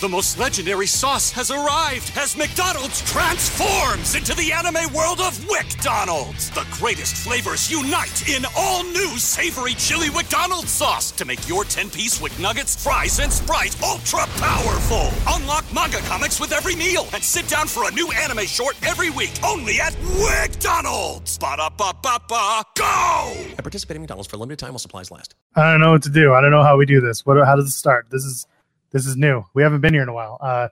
The most legendary sauce has arrived as McDonald's transforms into the anime world of WickDonald's. The greatest flavors unite in all new savory chili McDonald's sauce to make your 10-piece Wick Nuggets, fries, and Sprite ultra powerful. Unlock manga comics with every meal and sit down for a new anime short every week only at WickDonald's. Ba-da-ba-ba-ba, go! At participating in McDonald's for a limited time while supplies last. I don't know what to do. I don't know how we do this. What? How does it start? This is this is new. We haven't been here in a while. Uh,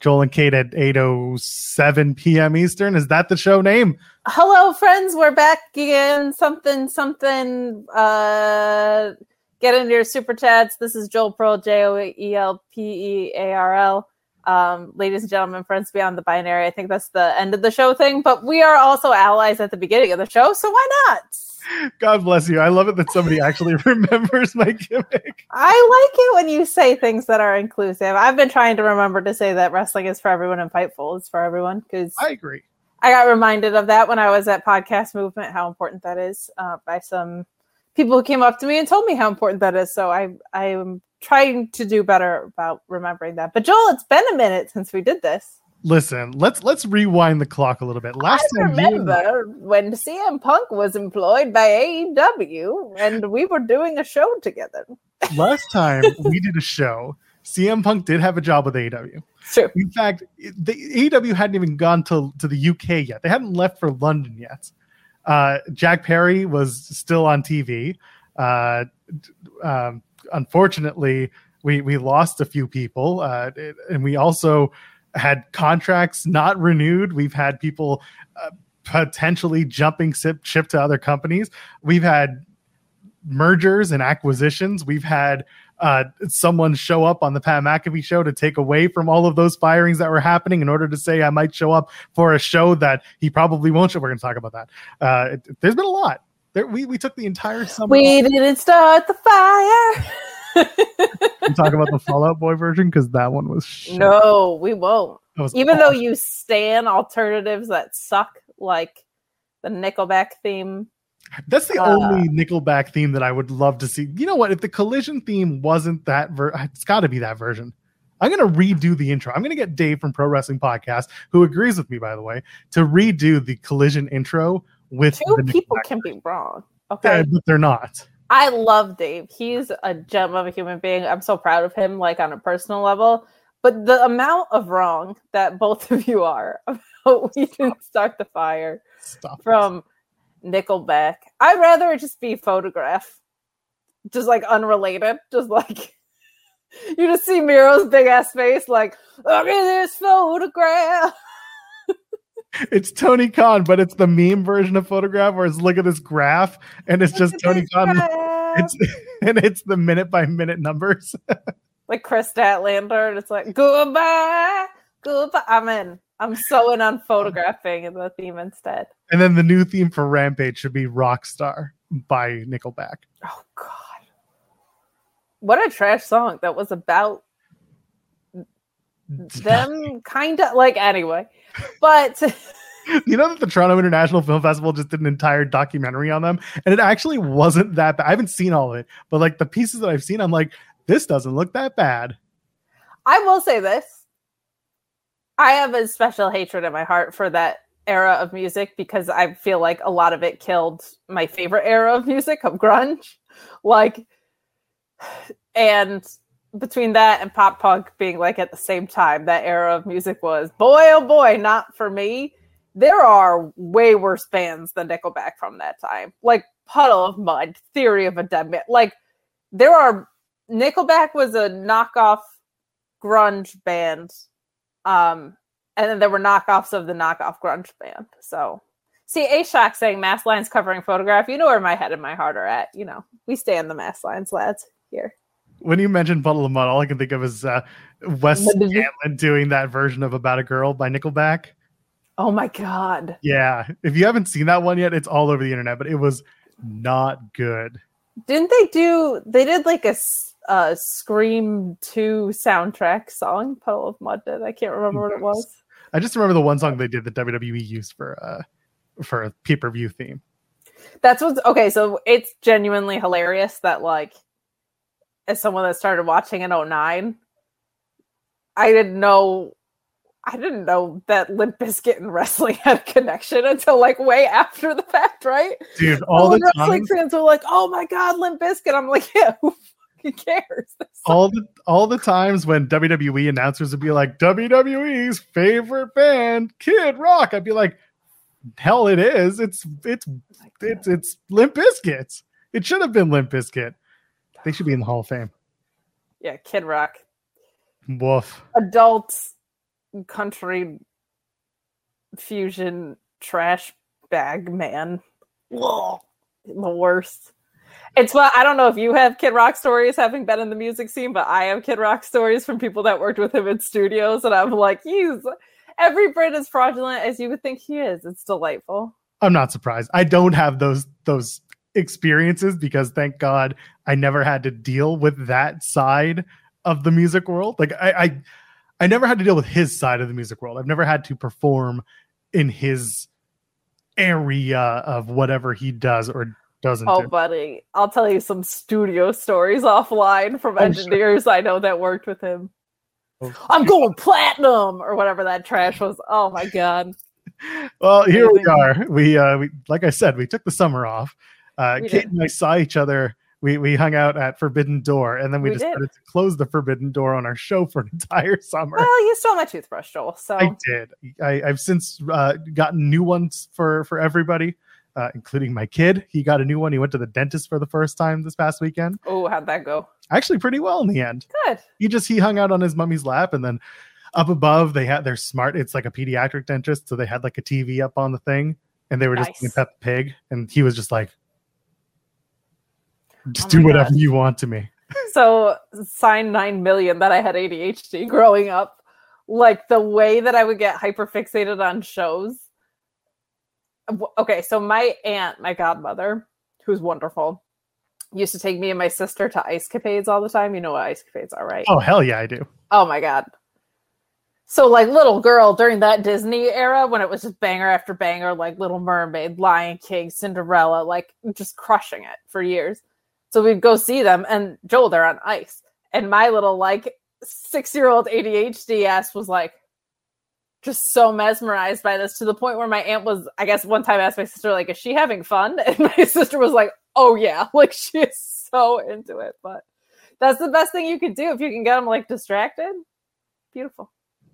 Joel and Kate at 8:07 p.m. Eastern. Is that the show name? Hello, friends. We're back again. Something, something. Uh, get into your super chats. This is Joel Pearl, J O E L P E A R L. Um, ladies and gentlemen, friends beyond the binary. I think that's the end of the show thing, but we are also allies at the beginning of the show, so why not? God bless you. I love it that somebody actually remembers my gimmick. I like it when you say things that are inclusive. I've been trying to remember to say that wrestling is for everyone and Fightful is for everyone because I agree. I got reminded of that when I was at Podcast Movement, how important that is uh, by some people who came up to me and told me how important that is. So I I am trying to do better about remembering that. But Joel, it's been a minute since we did this. Listen, let's let's rewind the clock a little bit. Last I time you remember when CM Punk was employed by AEW and we were doing a show together. last time we did a show, CM Punk did have a job with AEW. True. In fact, the AEW hadn't even gone to, to the UK yet. They hadn't left for London yet. Uh, Jack Perry was still on TV. Uh, um, unfortunately, we, we lost a few people, uh, and we also had contracts not renewed. We've had people uh, potentially jumping ship, ship to other companies. We've had mergers and acquisitions. We've had uh, someone show up on the Pat McAfee show to take away from all of those firings that were happening in order to say I might show up for a show that he probably won't show. We're going to talk about that. Uh, it- there's been a lot. There, we, we took the entire summer. We didn't start the fire. We talk about the Fall Out Boy version because that one was shit. No, we won't. Even though you stand alternatives that suck, like the Nickelback theme. That's the Uh, only Nickelback theme that I would love to see. You know what? If the Collision theme wasn't that, ver- it's got to be that version. I'm going to redo the intro. I'm going to get Dave from Pro Wrestling Podcast, who agrees with me, by the way, to redo the Collision intro with Two people can be wrong. Yeah, Okay. but they're not. I love Dave. He's a gem of a human being. I'm so proud of him, like on a personal level. But the amount of wrong that both of you are about we didn't start the fire Stop. it. from Nickelback. I'd rather it just be photograph. Just like unrelated. Just like you just see Miro's big ass face, like, look at this photograph. It's Tony Khan, but it's the meme version of photograph where it's look at this graph and it's just Look at Tony Khan. graph. It's and it's the minute by minute numbers. like Kris Statlander, and it's like goodbye, goodbye. I'm in. I'm so in on photographing in the theme instead. and then the new theme for Rampage should be Rockstar by Nickelback. Oh God, what a trash song that was about them, kind of like anyway. But you know that the Toronto International Film Festival just did an entire documentary on them, and it actually wasn't that bad. I haven't seen all of it, but like the pieces that I've seen, I'm like, this doesn't look that bad. I will say this: I have a special hatred in my heart for that era of music because I feel like a lot of it killed my favorite era of music of grunge. Like, and between that and pop punk being like at the same time, that era of music was boy oh boy, not for me. There are way worse bands than Nickelback from that time, like Puddle of Mudd, Theory of a Deadman. Like, there are Nickelback was a knockoff grunge band. Um, and then there were knockoffs of the knockoff grunge band. So, see, A Shock saying mass lines covering photograph. You know where my head and my heart are at. You know, we stay in the mass lines, lads. Here, When you mentioned Puddle of Mudd, all I can think of is uh, Wes Scantlin doing that version of About a Girl by Nickelback. oh my god, Yeah, if you haven't seen that one yet, it's all over the internet, but it was not good. didn't they do? They did like a Scream Two soundtrack song. Puddle of Mudd did. I can't remember what it was. I just remember the one song they did that WWE used for uh for a pay per view theme. That's what's okay. So it's genuinely hilarious that like, as someone that started watching in 09, I didn't know. I didn't know that Limp Bizkit and wrestling had a connection until like way after the fact, right? Dude, all the wrestling time, fans were like, "Oh my god, Limp Bizkit!" I'm like, "Yeah, who fucking cares?" That's all the all the times when WWE announcers would be like WWE's favorite band, Kid Rock, I'd be like, hell, it is. It's it's it's it's Limp Bizkit. It should have been Limp Bizkit. They should be in the Hall of Fame. yeah, Kid Rock, Woof. adult country fusion trash bag man. Ugh, the worst. It's well, I don't know if you have Kid Rock stories having been in the music scene, but I have Kid Rock stories from people that worked with him in studios, and I'm like, he's every bit as fraudulent as you would think he is. It's delightful. I'm not surprised. I don't have those those experiences because thank God I never had to deal with that side of the music world. Like I I, I never had to deal with his side of the music world. I've never had to perform in his area of whatever he does or doesn't Oh, do. buddy, I'll tell you some studio stories offline from sure. engineers I know that worked with him. Oh, I'm going platinum or whatever that trash was. Oh my god. Well, here we are. We uh we like I said, we took the summer off. Uh Kate did. and I saw each other. We we hung out at Forbidden Door and then we, We did. decided to close the Forbidden Door on our show for an entire summer. Well, you stole my toothbrush, Joel. So I did. I, I've since uh, gotten new ones for for everybody, uh, including my kid. He got a new one. He went to the dentist for the first time this past weekend. oh, how'd that go? Actually, pretty well in the end. Good. He just he hung out on his mummy's lap, and then up above they had their smart. It's like a pediatric dentist, so they had like a TV up on the thing, and they were just Nice. Peppa Pig, and he was just like, "Just Oh do whatever gosh. you want to me." So sign nine million that I had ADHD growing up. Like the way that I would get hyper fixated on shows. Okay, so my aunt, my godmother, who's wonderful, used to take me and my sister to ice capades all the time. You know what ice capades are, right? Oh hell yeah, I do. Oh my god. So like little girl during that Disney era when it was just banger after banger, like Little Mermaid, Lion King, Cinderella, like just crushing it for years. So we'd go see them and Joel, they're on ice. And my little like six year old ADHD ass was like just so mesmerized by this to the point where my aunt was, I guess one time asked my sister, like, is she having fun? And my sister was like, Oh yeah, like she is so into it. But that's the best thing you can do if you can get them like distracted. Beautiful.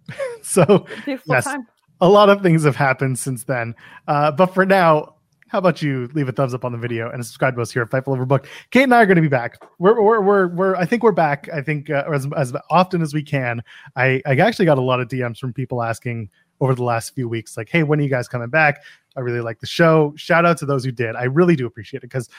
So Beautiful Yes. time. a lot of things have happened since then. Uh, but for now, how about you leave a thumbs up on the video and subscribe to us here at Fightful Overbooked? Kate and I are going to be back. We're, we're, we're, we're I think we're back. I think uh, as, as often as we can. I, I actually got a lot of DMs from people asking over the last few weeks, like, hey, when are you guys coming back? I really like the show. Shout out to those who did. I really do appreciate it because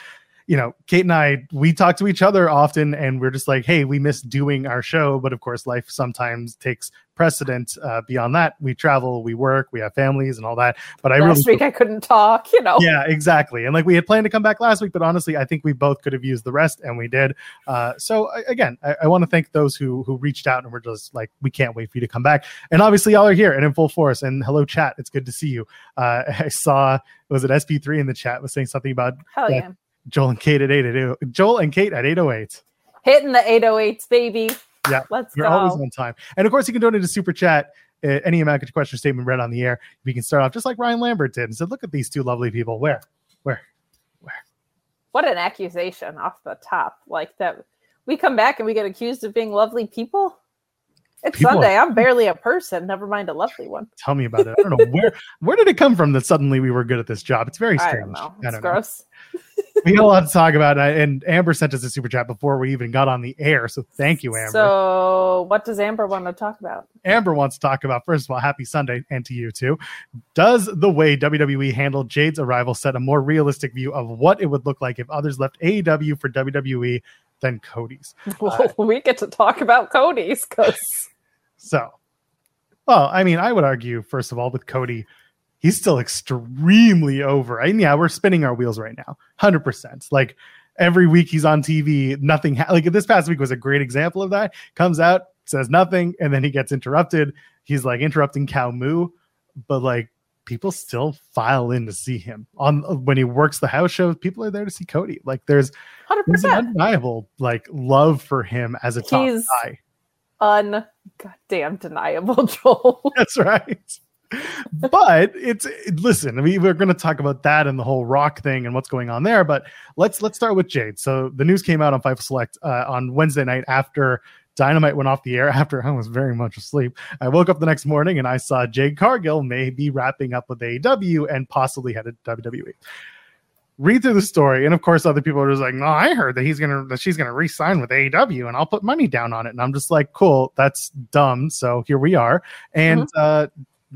you know, Kate and I, we talk to each other often and we're just like, hey, we miss doing our show. But of course, life sometimes takes precedent. Uh, beyond that, we travel, we work, we have families and all that. But I Last really. week I couldn't talk, you know. yeah, exactly. And like we had planned to come back last week, but honestly, I think we both could have used the rest, and we did. Uh, so I, again, I, I want to thank those who who reached out and were just like, we can't wait for you to come back. And obviously, y'all are here and in full force. And hello, chat. It's good to see you. Uh, I saw was it SP3 in the chat was saying something about Hell Yeah. Joel and Kate at eight eight- Joel and Kate at eight oh eight. Hitting the 808s, baby. Yeah, Let's go. You're go. always on time. And of course, you can donate to Super Chat. Uh, any amount of question statement read on the air. We can start off just like Ryan Lambert did and said, "Look at these two lovely people. Where, where, where?" what an accusation off the top. Like that we come back and we get accused of being lovely people. It's People are- Sunday. I'm barely a person, never mind a lovely one. Tell me about it. I don't know where where did it come from that suddenly we were good at this job. It's very strange. I don't know. I It's don't know. We got a lot to talk about, and- and Amber sent us a super chat before we even got on the air. So thank you, Amber. So what does Amber want to talk about? Amber wants to talk about first of all, happy Sunday, and to you too. Does the way WWE handled Jade's arrival set a more realistic view of what it would look like if others left AEW for WWE than Cody's? Well, we get to talk about Cody's because So, well, I mean, I would argue, first of all, with Cody, he's still extremely over. And yeah, we're spinning our wheels right now, 100%. Like every week he's on TV, nothing, ha- like this past week was a great example of that. Comes out, says nothing, and then he gets interrupted. He's like interrupting Cow Moo, but like people still file in to see him on uh, when he works the house shows. People are there to see Cody. Like there's, there's an 100%. undeniable like love for him as a top He's- guy. Un goddamn deniable, Joel. That's right. But it's listen. I mean, we're going to talk about that and the whole rock thing and what's going on there. But let's let's start with Jade. So the news came out on Fightful Select uh, on Wednesday night after Dynamite went off the air. After I was very much asleep, I woke up the next morning and I saw Jade Cargill may be wrapping up with AEW and possibly headed to WWE. Read through the story, and of course, other people are just like, "No, I heard that he's gonna that she's gonna re-sign with AEW, and I'll put money down on it." And I'm just like, "Cool, that's dumb." So here we are, and uh,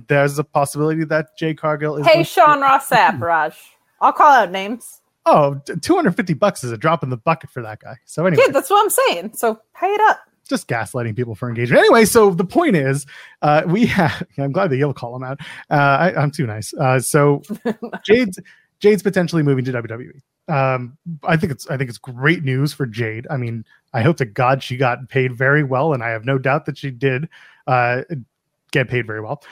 there's a possibility that Jade Cargill is. hey, Sean Ross Sapp, Raj. I'll call out names. Oh, 250 bucks is a drop in the bucket for that guy. So anyway, Yeah, that's what I'm saying. So pay it up. just gaslighting people for engagement. Anyway, so the point is, uh, we have. I'm glad that you'll call him out. Uh, I, I'm too nice. Uh, so Jade's Jade's potentially moving to WWE. Um, I think it's I think it's great news for Jade. I mean, I hope to God she got paid very well, and I have no doubt that she did uh, get paid very well.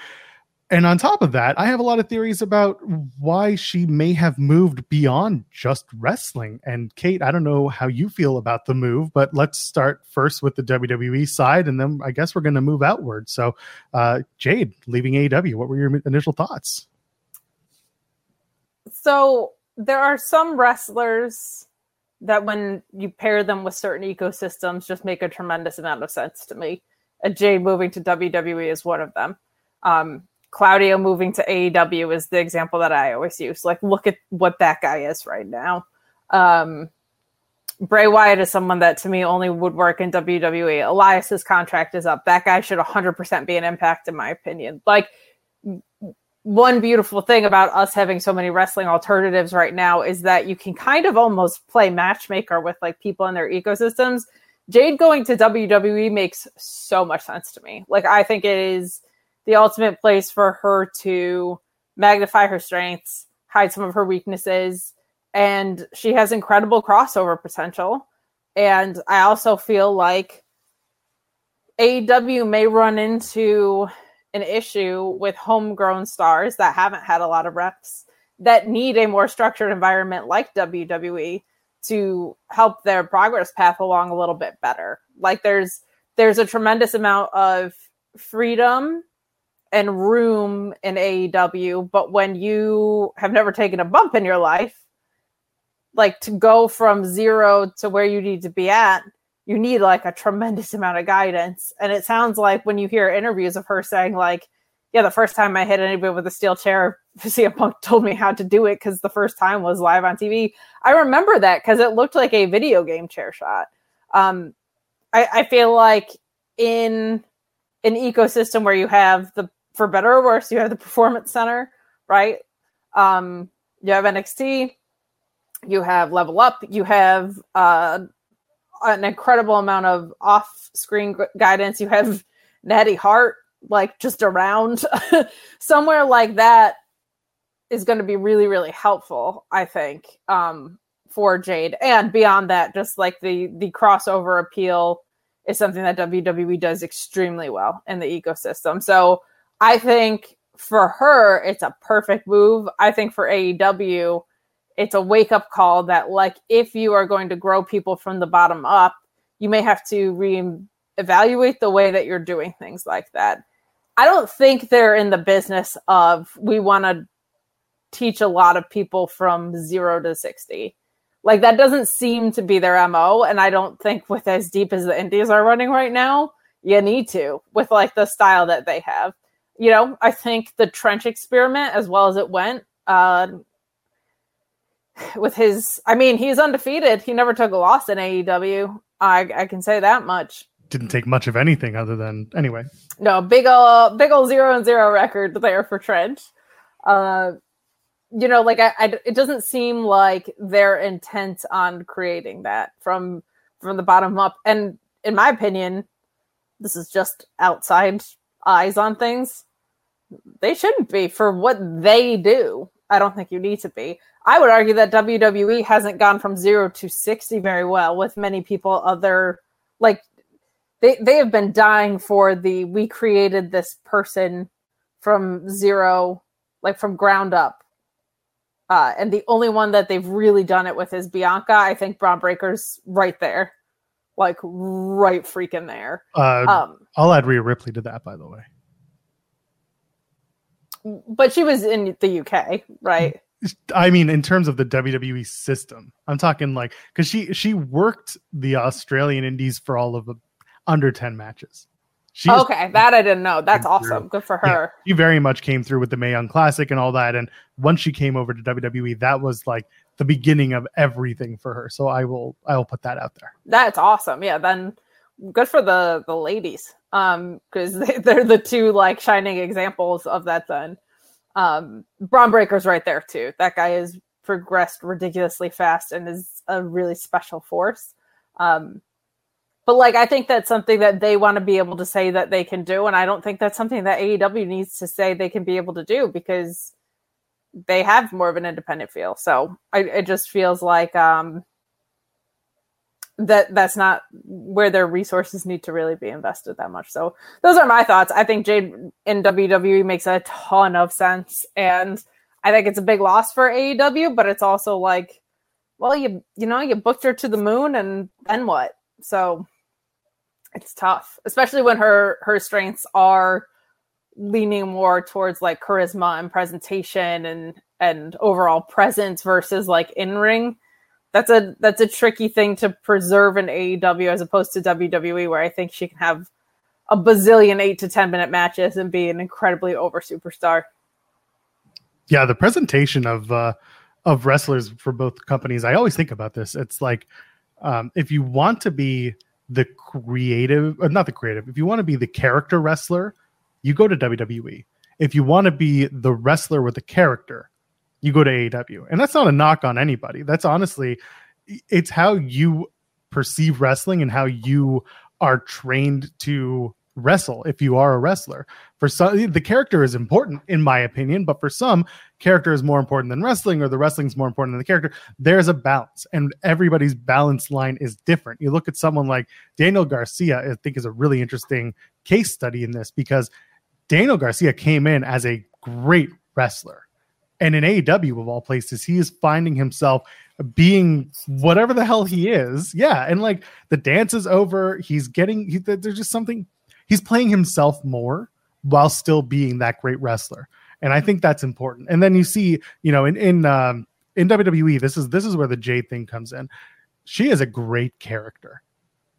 And on top of that, I have a lot of theories about why she may have moved beyond just wrestling. And Kate, I don't know how you feel about the move, but let's start first with the WWE side, and then I guess we're going to move outward. So, uh, Jade leaving AEW, what were your initial thoughts? So there are some wrestlers that when you pair them with certain ecosystems just make a tremendous amount of sense to me. And Jade moving to WWE is one of them. Um, Claudio moving to AEW is the example that I always use. Like, look at what that guy is right now. Um, Bray Wyatt is someone that to me only would work in WWE. Elias's contract is up. That guy should 100% be an impact, in my opinion. Like, one beautiful thing about us having so many wrestling alternatives right now is that you can kind of almost play matchmaker with like people in their ecosystems. Jade going to WWE makes so much sense to me. Like I think it is the ultimate place for her to magnify her strengths, hide some of her weaknesses, and she has incredible crossover potential. And I also feel like AEW may run into an issue with homegrown stars that haven't had a lot of reps that need a more structured environment like WWE to help their progress path along a little bit better. Like there's there's a tremendous amount of freedom and room in AEW, but when you have never taken a bump in your life, like to go from zero to where you need to be at, you need like a tremendous amount of guidance. And it sounds like when you hear interviews of her saying, like, yeah, the first time I hit anybody with a steel chair, CM Punk told me how to do it because the first time was live on TV. I remember that because it looked like a video game chair shot. Um, I, I feel like in an ecosystem where you have the, for better or worse, you have the performance center, right? Um, you have NXT, you have Level Up, you have uh, an incredible amount of off-screen gu- guidance. You have Natty Hart like just around somewhere like that is going to be really really helpful i think um for jade and beyond that just like the the crossover appeal is something that wwe does extremely well in the ecosystem so i think for her it's a perfect move. I think for aew it's a wake up call that like if you are going to grow people from the bottom up you may have to re-evaluate the way that you're doing things like that. I don't think they're in the business of we want to teach a lot of people from 0 to 60 like that doesn't seem to be their mo and i don't think with as deep as the indies are running right now you need to with like the style that they have you know i think the trench experiment as well as it went uh with his i mean he's undefeated. He never took a loss in aew i i can say that much. Didn't take much of anything other than anyway. no big ol' big ol' zero and zero record there for trench. Uh you know like I, I it doesn't seem like they're intent on creating that from from the bottom up. And in my opinion this is just outside eyes on things they shouldn't be for what they do i don't think you need to be i would argue that wwe hasn't gone from 0 to 60 very well with many people other like they they have been dying for the we created this person from zero like from ground up. Uh, and the only one that they've really done it with is Bianca. I think Bron Breaker's right there, like right freaking there. Uh, Um, I'll add Rhea Ripley to that, by the way. But she was in the UK, right? I mean, in terms of the WWE system, I'm talking like because she she worked the Australian Indies for all of the under ten matches. She okay, that I didn't know. That's Came through. awesome. Good for Yeah, her. she very much came through with the Mae Young Classic and all that. And once she came over to WWE, that was like the beginning of everything for her. So I will I will put that out there. That's awesome. Yeah, then good for the the ladies. Um, because they, they're the two like shining examples of that. Then, um, Bron Breaker's right there too. That guy has progressed ridiculously fast and is a really special force. Um, but like I think that's something that they want to be able to say that they can do, and I don't think that's something that AEW needs to say they can be able to do because they have more of an independent feel. So I, it just feels like um that that's not where their resources need to really be invested that much. So those are my thoughts. I think Jade in WWE makes a ton of sense, and I think it's a big loss for AEW. But it's also like, well, you you know, you booked her to the moon, and then what? So it's tough, especially when her her strengths are leaning more towards like charisma and presentation and and overall presence versus like in ring that's a that's a tricky thing to preserve in AEW as opposed to WWE, where I think she can have a bazillion eight to ten minute matches and be an incredibly over superstar. Yeah, the presentation of uh of wrestlers for both companies, I always think about this. It's like um if you want to be the creative or not the creative, if you want to be the character wrestler, you go to WWE. If you want to be the wrestler with the character, you go to AEW. And that's not a knock on anybody. That's honestly it's how you perceive wrestling and how you are trained to wrestle if you are a wrestler. For some the character is important in my opinion, but for some character is more important than wrestling or the wrestling is more important than the character. There's a balance and everybody's balance line is different. You look at someone like Daniel Garcia, I think is a really interesting case study in this because Daniel Garcia came in as a great wrestler. And in AEW, of all places, he is finding himself being whatever the hell he is. Yeah. And like the dance is over. He's getting, he, there's just something, he's playing himself more while still being that great wrestler. And I think that's important. And then you see, you know, in, in, um, in WWE, this is, this is where the Jade thing comes in. She is a great character.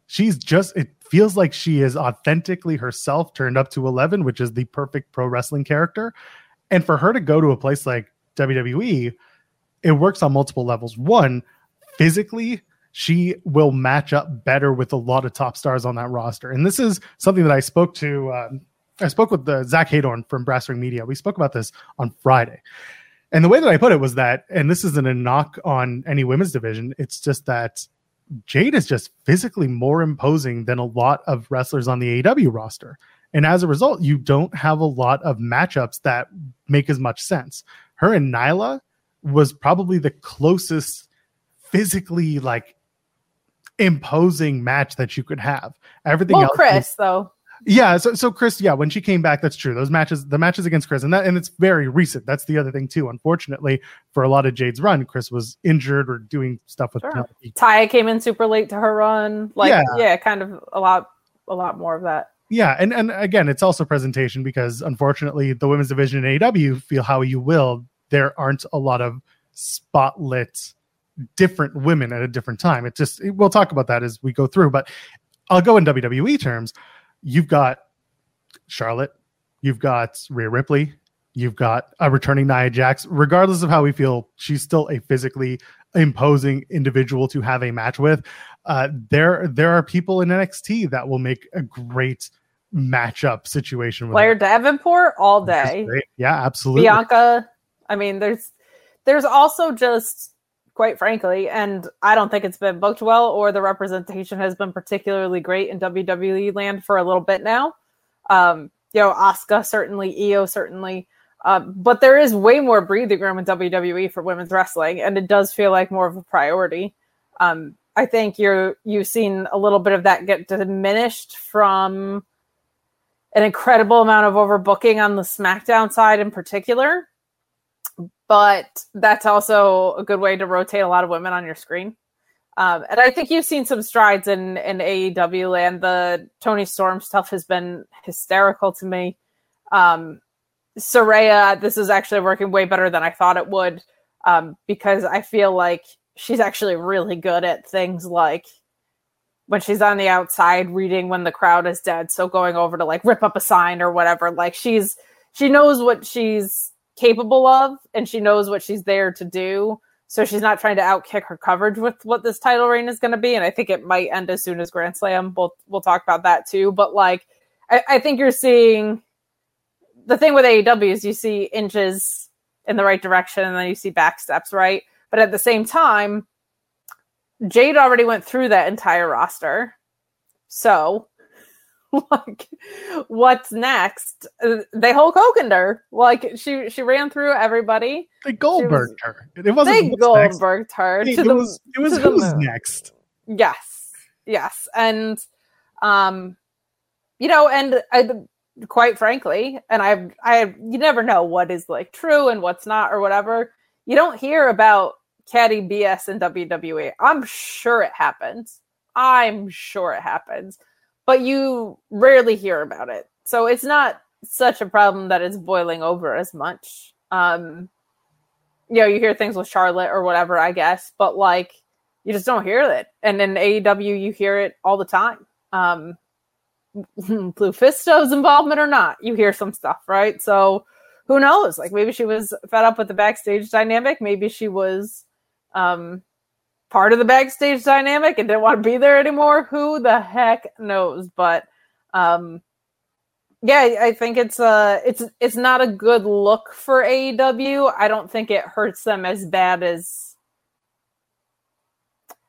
She's just, it feels like she is authentically herself turned up to 11, which is the perfect pro wrestling character. And for her to go to a place like WWE, it works on multiple levels. One, physically, she will match up better with a lot of top stars on that roster. And this is something that I spoke to. Um, I spoke with the Zach Heydorn from Brass Ring Media. We spoke about this on Friday. And the way that I put it was that, and this isn't a knock on any women's division, it's just that Jade is just physically more imposing than a lot of wrestlers on the AEW roster. And as a result, you don't have a lot of matchups that make as much sense. Her and Nyla was probably the closest physically like imposing match that you could have. Everything Well, else Kris was- though, yeah, so so Kris, yeah, when she came back, that's true. Those matches, the matches against Kris, and that and it's very recent. That's the other thing too. Unfortunately, for a lot of Jade's run, Kris was injured or doing stuff with Sure. Taya came in super late to her run. Like, Yeah. yeah, kind of a lot, a lot more of that. Yeah, and and again, it's also presentation because unfortunately, the women's division in AEW, feel how you will, there aren't a lot of spotlit different women at a different time. It just it- we'll talk about that as we go through, but I'll go in WWE terms. You've got Charlotte, you've got Rhea Ripley, you've got a returning Nia Jax. Regardless of how we feel, she's still a physically imposing individual to have a match with. Uh, there, there are people in NXT that will make a great matchup situation. With Blair her. Davenport all day. Yeah, absolutely. Bianca. I mean, there's there's also just quite frankly, and I don't think it's been booked well or the representation has been particularly great in WWE land for a little bit now. Um, you know, Asuka certainly, Io certainly. Um, but there is way more breathing room in WWE for women's wrestling, and it does feel like more of a priority. Um, I think you're you've seen a little bit of that get diminished from an incredible amount of overbooking on the SmackDown side in particular. but that's also a good way to rotate a lot of women on your screen. Um, and I think you've seen some strides in in AEW land. The Toni Storm stuff has been hysterical to me. Um, Saraya, this is actually working way better than I thought it would um, because I feel like she's actually really good at things like when she's on the outside reading when the crowd is dead. So going over to like rip up a sign or whatever. Like she's she knows what she's capable of and she knows what she's there to do. So she's not trying to outkick her coverage with what this title reign is going to be. And I think it might end as soon as Grand Slam. We'll we'll talk about that too. But like I, I think you're seeing the thing with AEW is you see inches in the right direction and then you see back steps, right? But at the same time, Jade already went through that entire roster. So, like, what's next? They Hulk Hogan her. Like, she she ran through everybody. They Goldberged her. It wasn't They Goldberged her. It, to it the- was, it was who's next? Yes, yes, and um, you know, and I, quite frankly, and I've I, you never know what is like true and what's not or whatever. You don't hear about caddy BS in WWE. I'm sure it happens. I'm sure it happens, but you rarely hear about it. So it's not such a problem that it's boiling over as much. Um, you know, you hear things with Charlotte or whatever, I guess, but like you just don't hear it. And in AEW, you hear it all the time. Um, Blue Fisto's involvement or not, you hear some stuff, right? So who knows? Like maybe she was fed up with the backstage dynamic. Maybe she was um, part of the backstage dynamic and didn't want to be there anymore. Who the heck knows? But um, yeah, I think it's uh it's it's not a good look for AEW. I don't think it hurts them as bad as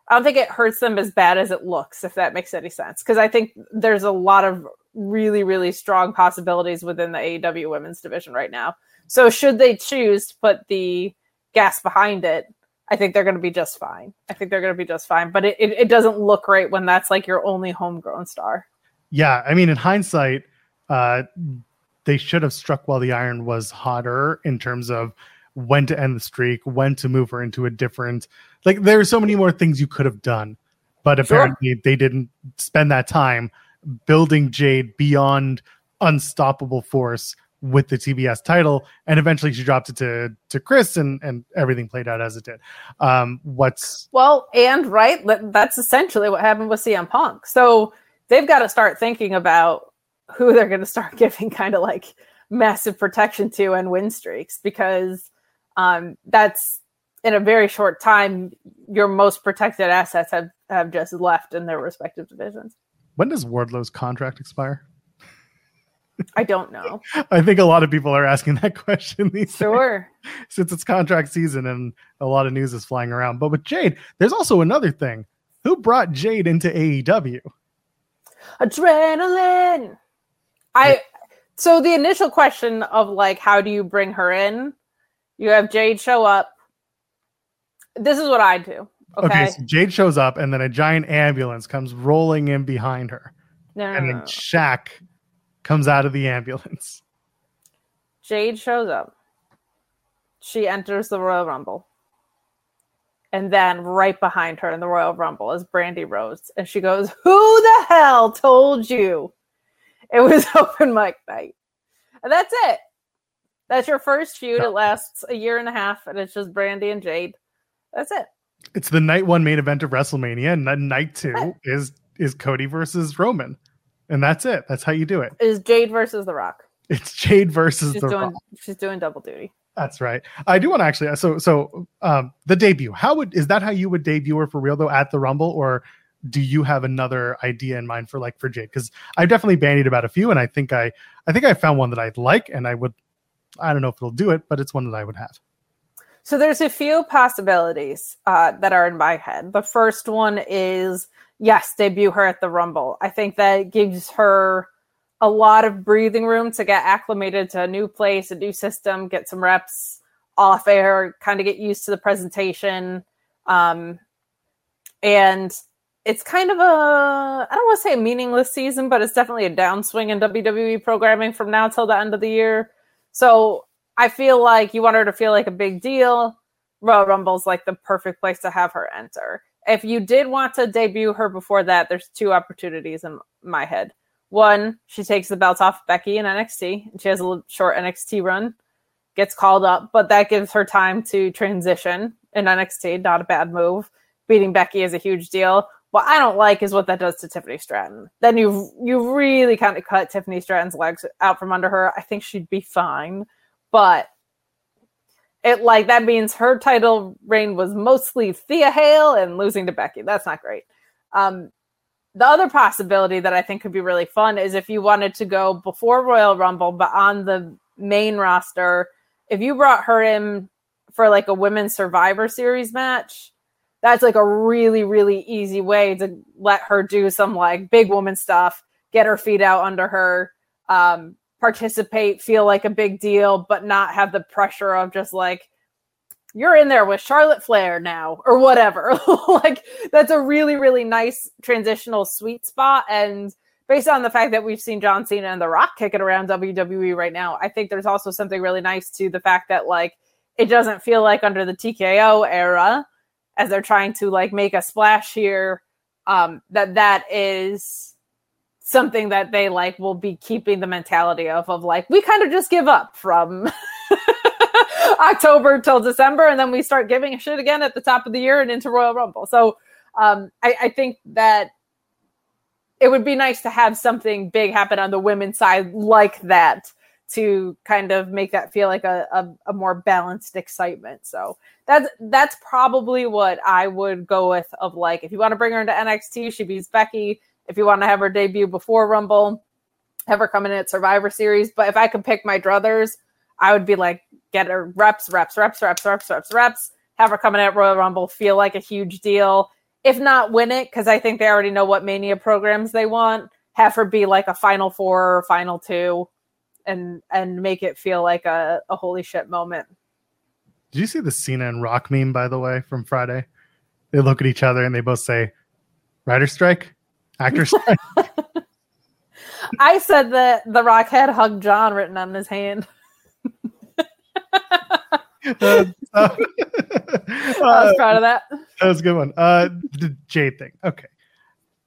I don't think it hurts them as bad as it looks, if that makes any sense. Because I think there's a lot of really, really strong possibilities within the AEW women's division right now. So should they choose to put the gas behind it, I think they're going to be just fine. I think they're going to be just fine. But it, it, it doesn't look great when that's like your only homegrown star. Yeah, I mean, in hindsight, uh, they should have struck while the iron was hotter in terms of when to end the streak, when to move her into a different. Like, there are so many more things you could have done, but Sure. apparently they didn't spend that time building Jade beyond unstoppable force with the TBS title, and eventually she dropped it to to Kris, and and everything played out as it did. Um, what's Well, and right, that's essentially what happened with CM Punk. So they've got to start thinking about who they're going to start giving kind of like massive protection to and win streaks because um, that's in a very short time your most protected assets have have just left in their respective divisions. when does Wardlow's contract expire? I don't know. I think a lot of people are asking that question these days. Sure. since it's contract season and a lot of news is flying around. But with Jade, there's also another thing. Who brought Jade into AEW? adrenaline i so the initial question of like how do you bring her in you have jade show up this is what i do okay, so Jade shows up and then a giant ambulance comes rolling in behind her. no, no, And no, then. Shaq comes out of the ambulance. jade shows up. She enters the royal rumble. And then right behind her in the royal rumble is brandy rose and she goes who the hell told you? It was open mic night. And that's it. That's your first feud. It lasts a year and a half and it's just brandy and jade. That's it. It's the night one main event of WrestleMania, and then night two is is Cody versus Roman. And that's it. That's how you do it. is Jade versus The Rock. It's Jade versus She's the doing Rock. she's doing double duty. That's right. I do want to actually. So, so um, the debut. How would is that how you would debut her for real though at the Rumble, or do you have another idea in mind for like for Jade? Because I've definitely bandied about a few, and I think I, I think I found one that I'd like, and I would. I don't know if it'll do it, but it's one that I would have. So there's a few possibilities uh, that are in my head. The first one is yes, debut her at the Rumble. I think that gives her a lot of breathing room to get acclimated to a new place, a new system, get some reps off air, kind of get used to the presentation. Um, and it's kind of a I don't want to say a meaningless season, but it's definitely a downswing in WWE programming from now till the end of the year. So I feel like you want her to feel like a big deal. Royal Rumble's like the perfect place to have her enter. If you did want to debut her before that, there's two opportunities in my head. One, she takes the belt off Becky in NXT, and she has a short NXT run, gets called up, but that gives her time to transition in NXT. Not a bad move. Beating Becky is a huge deal. What I don't like is what that does to Tiffany Stratton. Then you've you really kind of cut Tiffany Stratton's legs out from under her. I think she'd be fine, but it like that means her title reign was mostly Thea Hail and losing to Becky. That's not great. Um, the other possibility that I think could be really fun is if you wanted to go before Royal Rumble, but on the main roster, if you brought her in for like a women's Survivor Series match, that's like a really, really easy way to let her do some like big woman stuff, get her feet out under her, um, participate, feel like a big deal, but not have the pressure of just like, you're in there with Charlotte Flair now or whatever. like that's a really, really nice transitional sweet spot. And based on the fact that we've seen John Cena and The Rock kicking around WWE right now, I think there's also something really nice to the fact that like it doesn't feel like under the TKO era as they're trying to like make a splash here um that that is something that they like will be keeping the mentality of of like we kind of just give up from October till December, and then we start giving a shit again at the top of the year and into Royal Rumble. So um, I, I think that it would be nice to have something big happen on the women's side like that to kind of make that feel like a, a, a, more balanced excitement. So that's that's probably what I would go with of like if you want to bring her into NXT, she beats Becky. If you want to have her debut before Rumble, have her come in at Survivor Series. But if I could pick my druthers, I would be like, get her reps, reps, reps, reps, reps, reps, reps, have her coming at Royal Rumble, feel like a huge deal. If not, win it, because I think they already know what Mania programs they want. Have her be like a final four or final two and and make it feel like a, a holy shit moment. Did you see the Cena and Rock meme, by the way, from Friday? They look at each other and they both say, "Rider strike? Actor? I said that the Rock had Hug John written on his hand. uh, I was proud of that. That was a good one. Uh, the Jade thing. Okay.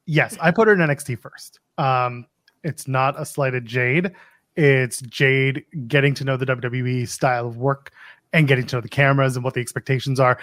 Yes, I put her in NXT first. Um, it's not a slighted Jade. It's Jade getting to know the WWE style of work and getting to know the cameras and what the expectations are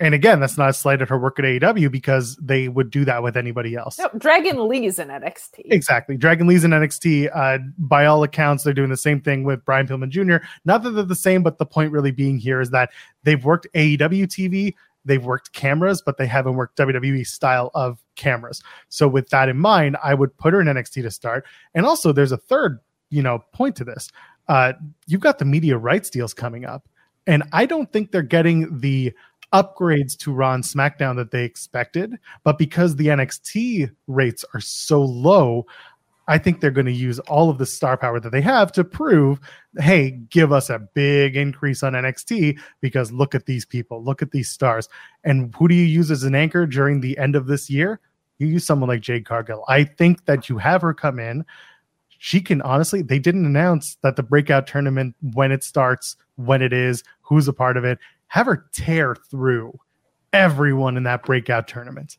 and again, that's not a slight at her work at AEW because they would do that with anybody else. No, Dragon Lee's in NXT. Exactly. Dragon Lee's in NXT. Uh, by all accounts, they're doing the same thing with Brian Pillman Jr. Not that they're the same, but the point really being here is that they've worked AEW TV, they've worked cameras, but they haven't worked WWE style of cameras. So with that in mind, I would put her in NXT to start. And also, there's a third, you know, point to this. Uh, you've got the media rights deals coming up, and I don't think they're getting the upgrades to Raw and SmackDown that they expected, but because the NXT rates are so low, I think they're going to use all of the star power that they have to prove, hey, give us a big increase on NXT because look at these people, look at these stars. And who do you use as an anchor during the end of this year? You use someone like Jade Cargill. I think that you have her come in. She can honestly, they didn't announce that the breakout tournament, when it starts, when it is, who's a part of it have her tear through everyone in that breakout tournament.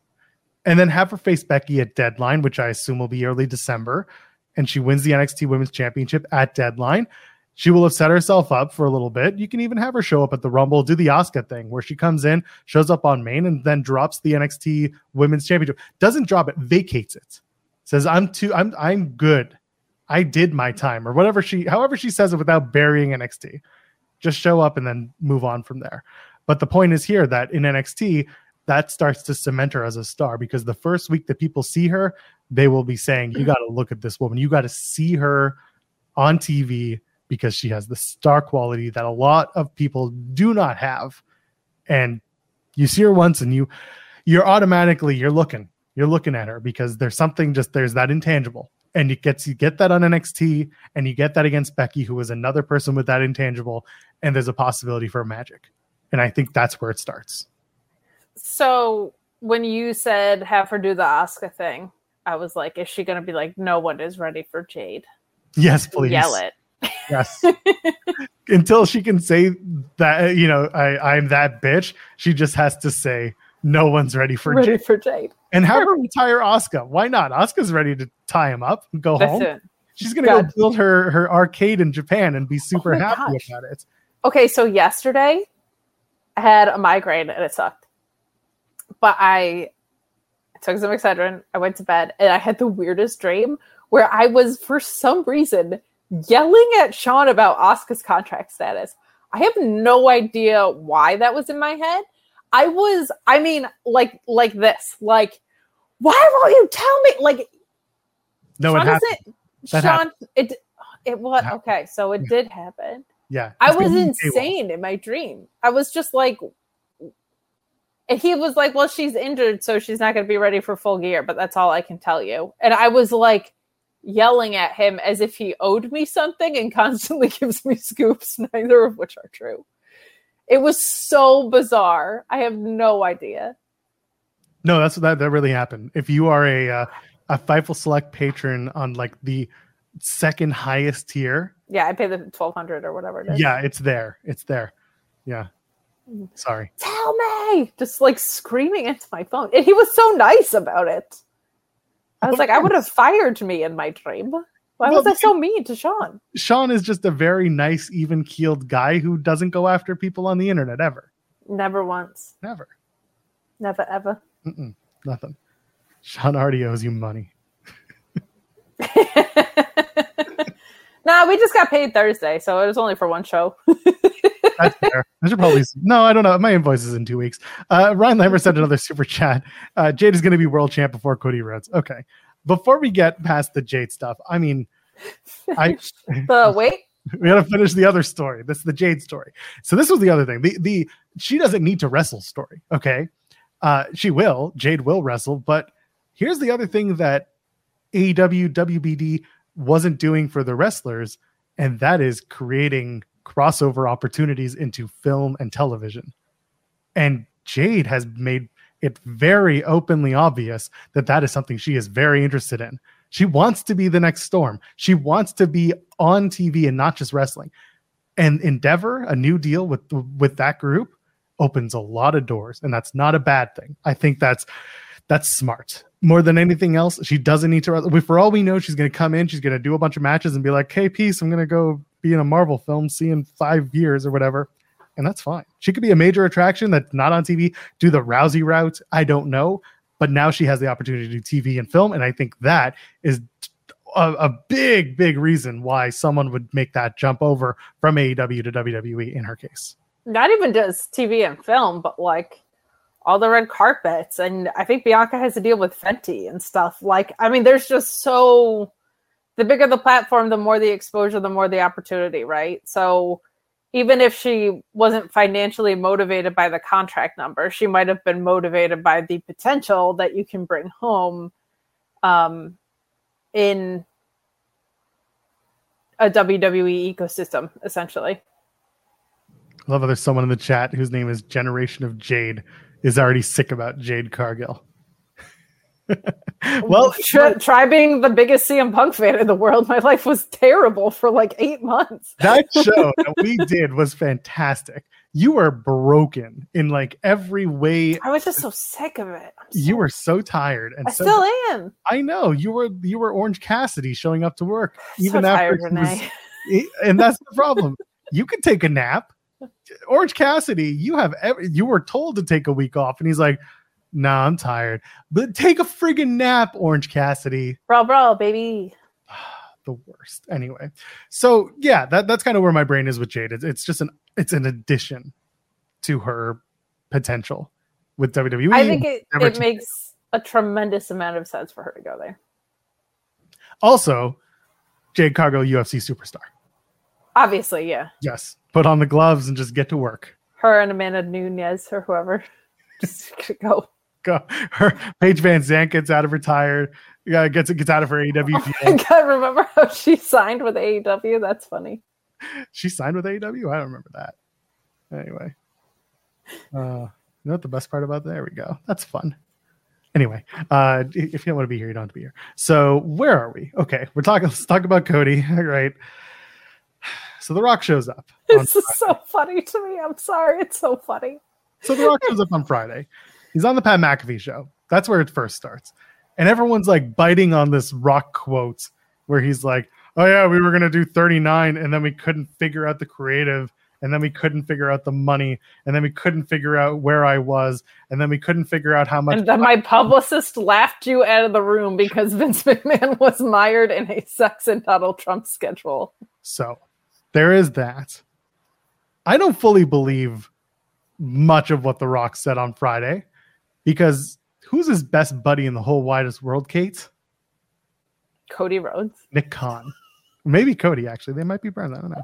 And then have her face Becky at deadline, which I assume will be early December. And she wins the NXT Women's Championship at deadline. She will have set herself up for a little bit. You can even have her show up at the Rumble, do the Asuka thing where she comes in, shows up on main, and then drops the NXT Women's Championship. Doesn't drop it, vacates it. Says, I'm too, I'm, I'm good. I did my time, or whatever she, however she says it without burying NXT. Just show up and then move on from there. But the point is here that in NXT, that starts to cement her as a star because the first week that people see her, they will be saying, You got to look at this woman. You got to see her on TV because she has the star quality that a lot of people do not have. And you see her once and you you're automatically you're looking you're looking at her because there's something just there's that intangible and you get you get that on NXT and you get that against Becky who is another person with that intangible and there's a possibility for magic. And I think that's where it starts. So when you said have her do the Asuka thing, I was like, is she going to be like, no one is ready for Jade? Yes, please. Yell it. Yes. Until she can say that, you know, I, I'm that bitch, she just has to say, no one's ready for Ready Jade. for Jade. And have her retire Oscar. Why not? Oscar's ready to tie him up and go home. Listen. She's gonna go build her her arcade in Japan and be oh super my happy gosh. about it. Okay, so yesterday I had a migraine and it sucked. But I took some Excedrin, I went to bed, and I had the weirdest dream where I was, for some reason, yelling at Sean about Oscar's contract status. I have no idea why that was in my head. I was, I mean, like like this, like, why won't you tell me? Like No, it Sean happened. doesn't That Sean it it what okay, so it Yeah. did happen. Yeah. I was insane in my dream. I was just like, and he was like, "Well, she's injured, so she's not going to be ready for full gear." But that's all I can tell you. And I was like yelling at him as if he owed me something, and constantly gives me scoops, neither of which are true. It was so bizarre. I have no idea. No, that's that that really happened. If you are a uh, a Fightful Select patron on like the second highest tier, Yeah, I pay the twelve hundred or whatever it is. yeah, it's there. It's there. Yeah. Sorry. tell me, just like screaming into my phone, and he was so nice about it. I was Of like, I would have fired me in my dream. Why Well, was I so mean to Sean? Sean is just a very nice, even keeled guy who doesn't go after people on the internet ever. Never once. Never. Never ever. Mm-mm, nothing. Sean already owes you money. nah, we just got paid Thursday, so it was only for one show. That's fair. I should probably. No, I don't know. My invoice is in two weeks. Uh, Ryan Lambert sent another super chat. Uh, Jade is going to be world champ before Cody Rhodes. Okay. Before we get past the Jade stuff, I mean, I the wait, we got to finish the other story. That's the Jade story. So this was the other thing. The the she doesn't need to wrestle story. Okay, uh, she will. Jade will wrestle. But here's the other thing that AEW WBD wasn't doing for the wrestlers, and that is creating crossover opportunities into film and television. And Jade has made it very openly obvious that that is something she is very interested in. She wants to be the next Storm. She wants to be on TV and not just wrestling. And Endeavor, a new deal with with that group, opens a lot of doors, and that's not a bad thing. I think that's that's smart. More than anything else, she doesn't need to. For all we know, she's going to come in, she's going to do a bunch of matches, and be like, "Hey, peace, I'm going to go be in a Marvel film, see in five years or whatever." And that's fine. She could be a major attraction that's not on TV. Do the Rousey route? I don't know, but now she has the opportunity to do TV and film, and I think that is a, a big, big reason why someone would make that jump over from AEW to WWE in her case. not even just TV and film, but like all the red carpets, and I think Bianca has to deal with Fenty and stuff. Like, I mean, there's just so the bigger the platform, the more the exposure, the more the opportunity, right? So even if she wasn't financially motivated by the contract number, she might have been motivated by the potential that you can bring home um, in a WWE ecosystem, essentially. I love how there's someone in the chat whose name is Generation of Jade is already sick about Jade Cargill. well, try, try being the biggest CM Punk fan in the world. My life was terrible for like eight months. that show that we did was fantastic. You were broken in like every way. I was just so sick of it. I'm so- You were so tired, and I so still am. I know you were. You were Orange Cassidy showing up to work So even after tired, was and that's the problem. you could take a nap. Orange Cassidy, you have every, you were told to take a week off, and he's like, "Nah, I'm tired." But take a friggin' nap, Orange Cassidy. Bro, bro, baby. The worst. Anyway, so yeah, that that's kind of where my brain is with Jade. It's, it's just an it's an addition to her potential with WWE. I think it, never it makes a tremendous amount of sense for her to go there. also Jade Cargill, UFC superstar. Obviously, yeah. Yes, put on the gloves and just get to work. Her and Amanda Nunes or whoever. Just go. go. Her Paige VanZant gets out of retired. Yeah, gets gets out of her AEW. I deal. can't remember how she signed with AEW. That's funny. she signed with AEW. I don't remember that. Anyway, uh, you know what the best part about that. there we go. That's fun. Anyway, uh, if you don't want to be here, you don't have to be here. So where are we? Okay, we're talking. Let's talk about Cody. All right. So The Rock shows up. This is so funny to me. I'm sorry. It's so funny. So The Rock shows up on Friday. He's on the Pat McAfee show. That's where it first starts. And everyone's like biting on this Rock quote where he's like, Oh, yeah, we were going to do 39 and then we couldn't figure out the creative. And then we couldn't figure out the money. And then we couldn't figure out where I was. And then we couldn't figure out how much. And then my publicist laughed you out of the room because Vince McMahon was mired in a sex and Donald Trump schedule. So there is that. I don't fully believe much of what The Rock said on Friday because who's his best buddy in the whole widest world, Kate? Cody Rhodes. Nick Khan. Maybe Cody, actually. They might be friends. I don't know.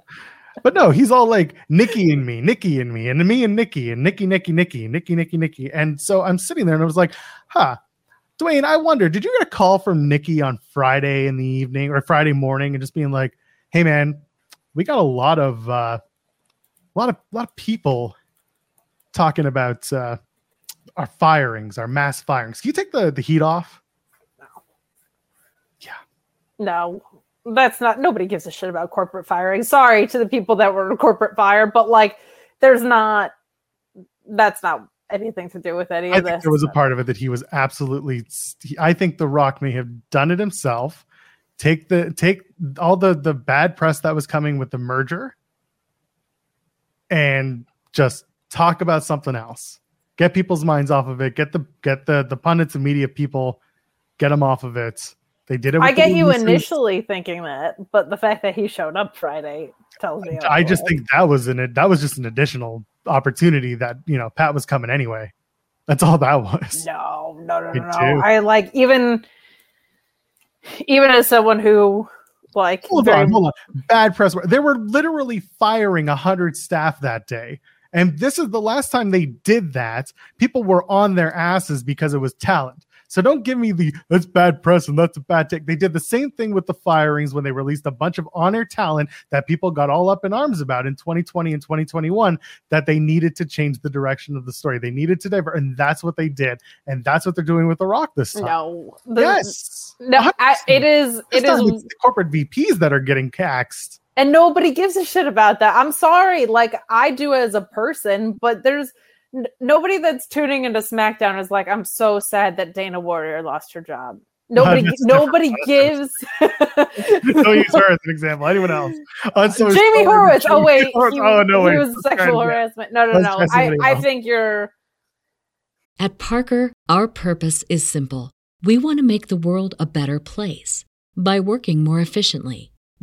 But no, he's all like Nikki and me, Nikki and me, and me and Nikki, and Nikki, Nikki, Nikki, Nikki, Nikki, Nikki. And so I'm sitting there and I was like, huh, Dwayne, I wonder, did you get a call from Nikki on Friday in the evening or Friday morning and just being like, hey man, we got a lot of uh a lot of a lot of people talking about uh our firings, our mass firings. Can you take the, the heat off? No, Yeah. No. that's not. Nobody gives a shit about corporate firing. Sorry to the people that were in corporate fire, but like, there's not. That's not anything to do with any I of think this. there was a part of it that he was absolutely. I think The Rock may have done it himself. Take the take all the the bad press that was coming with the merger, and just talk about something else. Get people's minds off of it. Get the get the the pundits and media people, get them off of it. They did it. I get you initially thinking that, but the fact that he showed up Friday tells me. I just think that was an it. that was just an additional opportunity that you know Pat was coming anyway. That's all that was. no, no, no, no, no. I like even, even as someone who like Hold very- on, hold on. Bad press. They were literally firing a hundred staff that day, and this is the last time they did that. People were on their asses because it was talent. So don't give me the that's bad press and that's a bad take. They did the same thing with the firings when they released a bunch of on-air talent that people got all up in arms about in 2020 and 2021 that they needed to change the direction of the story. They needed to divert, and that's what they did, and that's what they're doing with The Rock this time. no, the- yes, no. I, 100%. it is. It time is corporate VPs that are getting caxed. And nobody gives a shit about that. I'm sorry, like I do as a person, but there's n- nobody that's tuning into SmackDown is like, I'm so sad that Dana Warrior lost her job. Nobody, that's nobody gives. Don't use her as an example. Anyone else? On social Jamie media, Horowitz. Oh wait, Horowitz. he, oh no, he wait. was Let's sexual try harassment. No, no, Let's no. I, I else. think you're. At Parker, our purpose is simple. We want to make the world a better place by working more efficiently,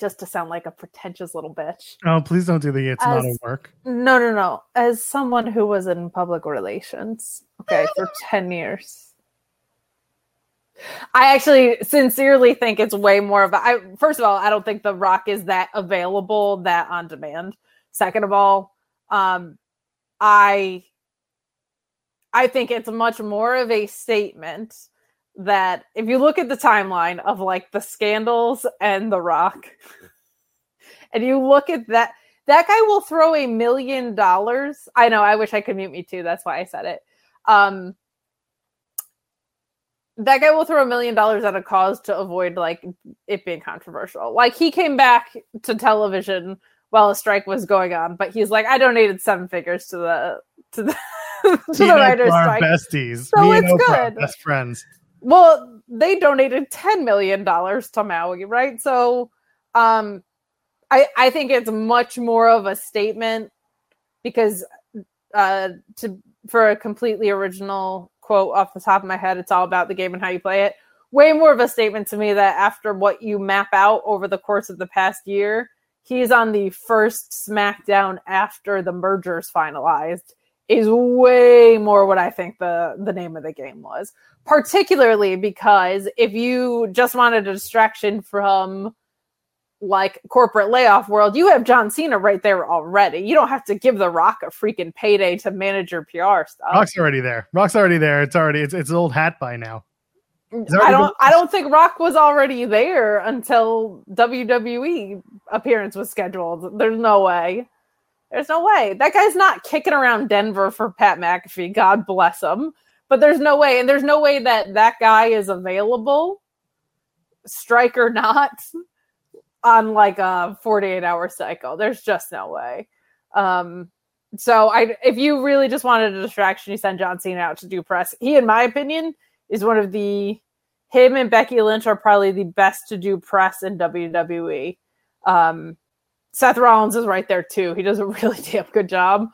Just to sound like a pretentious little bitch. Oh, please don't do the it's not a work. No, no, no. As someone who was in public relations, okay, for 10 years. I actually sincerely think it's way more of a I first of all, I don't think the rock is that available, that on demand. Second of all, um I I think it's much more of a statement that if you look at the timeline of like the scandals and the rock and you look at that that guy will throw a million dollars. I know, I wish I could mute me too. That's why I said it. Um that guy will throw a million dollars at a cause to avoid like it being controversial. Like he came back to television while a strike was going on, but he's like, I donated seven figures to the to the to the writers' strike. besties. So Me it's good. best friends. Well, they donated ten million dollars to Maui, right? So, um, I I think it's much more of a statement because uh, to for a completely original quote off the top of my head, it's all about the game and how you play it. Way more of a statement to me that after what you map out over the course of the past year, he's on the first SmackDown after the merger's finalized. Is way more what I think the the name of the game was particularly because if you just wanted a distraction from like corporate layoff world, you have John Cena right there already. You don't have to give The Rock a freaking payday to manage your PR stuff. Rock's already there. Rock's already there. It's already it's it's an old hat by now. Mm, I don't I don't think Rock was already there until WWE appearance was scheduled. There's no way. There's no way. That guy's not kicking around Denver for Pat McAfee. God bless him. But there's no way and there's no way that that guy is available strike or not on like a 48 hour cycle. There's just no way. Um, so I, if you really just wanted a distraction, you send John Cena out to do press. He, in my opinion, is one of the him and Becky Lynch are probably the best to do press in WWE. Um, Seth Rollins is right there too. He does a really damn good job,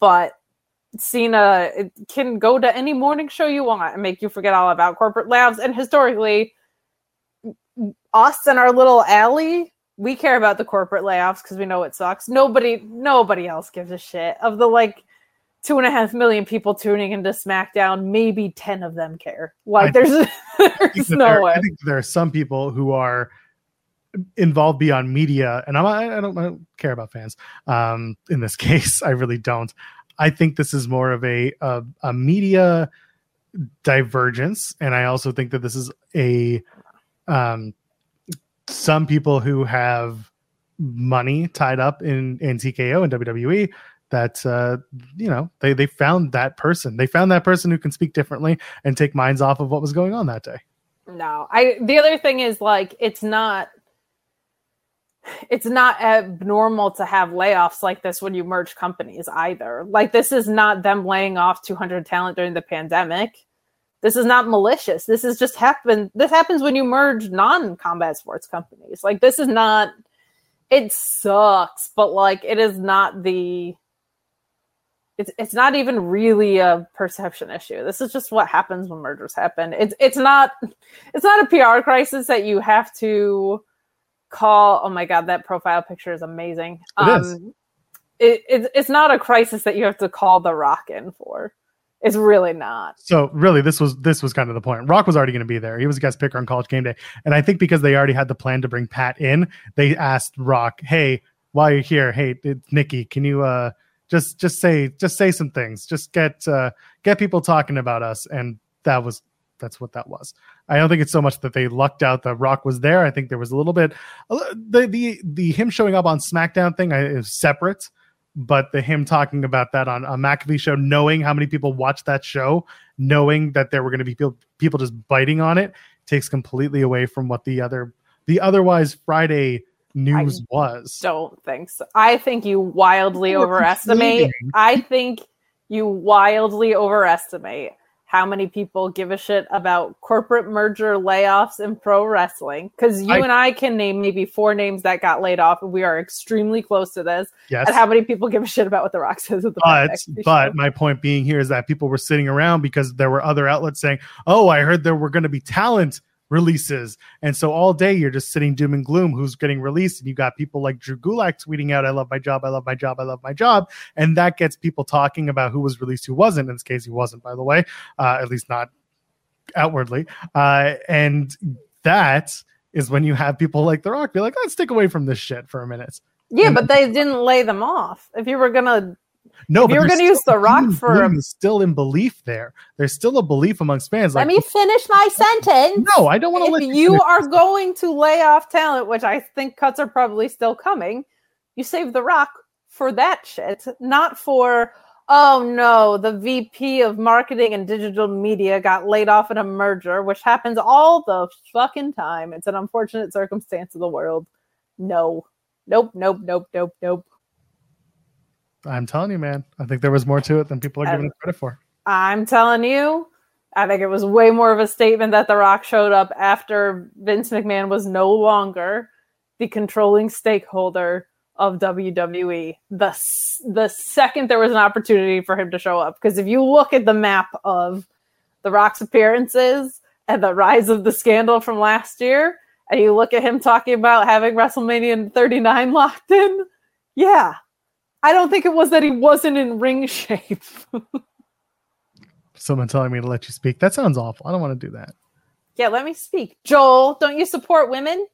but Cena can go to any morning show you want and make you forget all about corporate labs. And historically, us and our little alley, we care about the corporate layoffs because we know it sucks. Nobody, nobody else gives a shit. Of the like two and a half million people tuning into SmackDown, maybe ten of them care. Like, I there's, there's no there, way. I think there are some people who are involved beyond media, and I'm, I don't, I don't care about fans. Um, in this case, I really don't. I think this is more of a a, a media divergence, and I also think that this is a um, some people who have money tied up in in TKO and WWE that uh, you know they they found that person they found that person who can speak differently and take minds off of what was going on that day no i the other thing is like it's not it's not abnormal to have layoffs like this when you merge companies either like this is not them laying off 200 talent during the pandemic this is not malicious. This is just happen. This happens when you merge non-combat sports companies. Like this is not. It sucks, but like it is not the. It's it's not even really a perception issue. This is just what happens when mergers happen. It's it's not it's not a PR crisis that you have to call. Oh my god, that profile picture is amazing. It um, is. It, it, it's not a crisis that you have to call the rock in for. It's really not. So really, this was this was kind of the point. Rock was already going to be there. He was a guest picker on College Game Day, and I think because they already had the plan to bring Pat in, they asked Rock, "Hey, while you're here, hey, it's Nikki, can you uh just just say just say some things, just get uh get people talking about us?" And that was that's what that was. I don't think it's so much that they lucked out that Rock was there. I think there was a little bit the the the him showing up on SmackDown thing is separate but the him talking about that on a McAfee show, knowing how many people watched that show, knowing that there were going to be people, people just biting on it, takes completely away from what the other the otherwise Friday news I was. Don't think so. I think you wildly overestimate. I think you wildly overestimate how many people give a shit about corporate merger layoffs in pro wrestling because you I, and I can name maybe four names that got laid off, and we are extremely close to this. Yes. And how many people give a shit about what The Rock says at the But but my point being here is that people were sitting around because there were other outlets saying, "Oh, I heard there were going to be talent." Releases. And so all day you're just sitting doom and gloom who's getting released. And you got people like Drew Gulak tweeting out, I love my job, I love my job, I love my job. And that gets people talking about who was released, who wasn't. In this case, he wasn't, by the way, uh, at least not outwardly. Uh, and that is when you have people like The Rock be like, let's stick away from this shit for a minute. Yeah, and but they didn't lay them off. If you were gonna no, you're going to use The Rock for a... still in belief there. There's still a belief amongst fans. Let me finish my sentence. No, I don't want to. If you, you are going to lay off talent, which I think cuts are probably still coming, you save The Rock for that shit, not for. Oh no, the VP of marketing and digital media got laid off in a merger, which happens all the fucking time. It's an unfortunate circumstance of the world. No. Nope, nope, nope, nope, nope. I'm telling you, man. I think there was more to it than people are giving uh, it credit for. I'm telling you, I think it was way more of a statement that The Rock showed up after Vince McMahon was no longer the controlling stakeholder of WWE. The the second there was an opportunity for him to show up, because if you look at the map of The Rock's appearances and the rise of the scandal from last year, and you look at him talking about having WrestleMania 39 locked in, yeah, I don't think it was that he wasn't in ring shape. Someone telling me to let you speak. That sounds awful. I don't want to do that. Yeah, let me speak. Joel, don't you support women?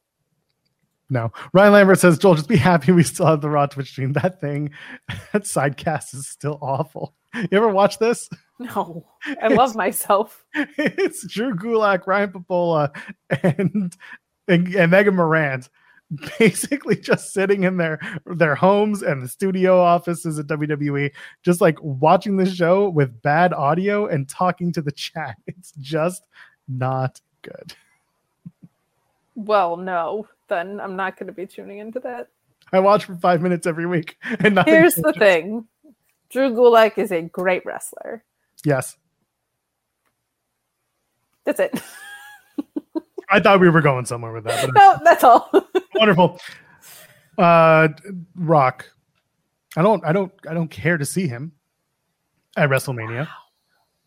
No. Ryan Lambert says, Joel, just be happy we still have the Raw Twitch stream. That thing, that sidecast is still awful. You ever watch this? No, I love myself. It's Drew Gulak, Ryan Pappolla, and, and, and Megan Morant basically just sitting in their their homes and the studio offices at WWE, just like watching the show with bad audio and talking to the chat. It's just not good. Well, no, then I'm not going to be tuning into that. I watch for five minutes every week, and Here's the thing Drew Gulak is a great wrestler. Yes, That's it. I thought we were going somewhere with that. But no, that's all. wonderful. Uh, Rock. I don't. I don't. I don't care to see him at WrestleMania.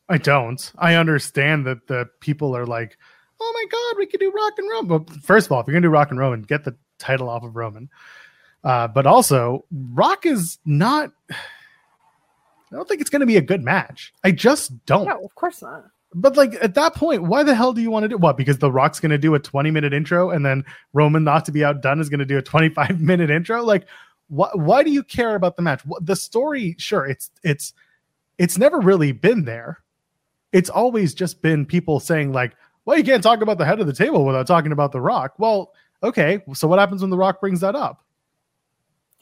I don't. I understand that the people are like, "Oh my God, we could do Rock and Roman." But first of all, if you're gonna do Rock and Roman, get the title off of Roman. Uh, but also, Rock is not. I don't think it's going to be a good match. I just don't. no, of course not. But like at that point, why the hell do you want to do what? Because The Rock's going to do a 20 minute intro and then Roman not to be outdone is going to do a 25 minute intro? Like why why do you care about the match? The story, sure, it's it's it's never really been there. It's always just been people saying like, "Well, you can't talk about the head of the table without talking about The Rock." Well, okay, so what happens when The Rock brings that up?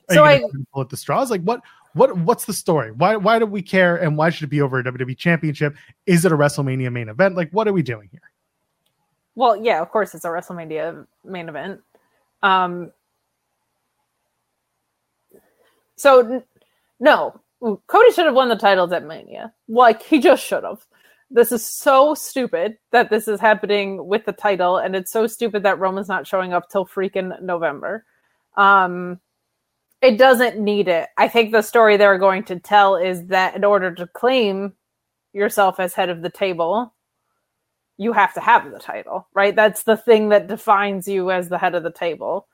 Are So I- pull at the straws? Like what what what's the story? Why why do we care and why should it be over a WWE championship? Is it a WrestleMania main event? Like what are we doing here? Well, yeah, of course it's a WrestleMania main event. Um So no, Cody should have won the titles at Mania. Like he just should have. This is so stupid that this is happening with the title and it's so stupid that Roman's not showing up till freaking November. Um it doesn't need it. I think the story they're going to tell is that in order to claim yourself as head of the table, you have to have the title, right? That's the thing that defines you as the head of the table.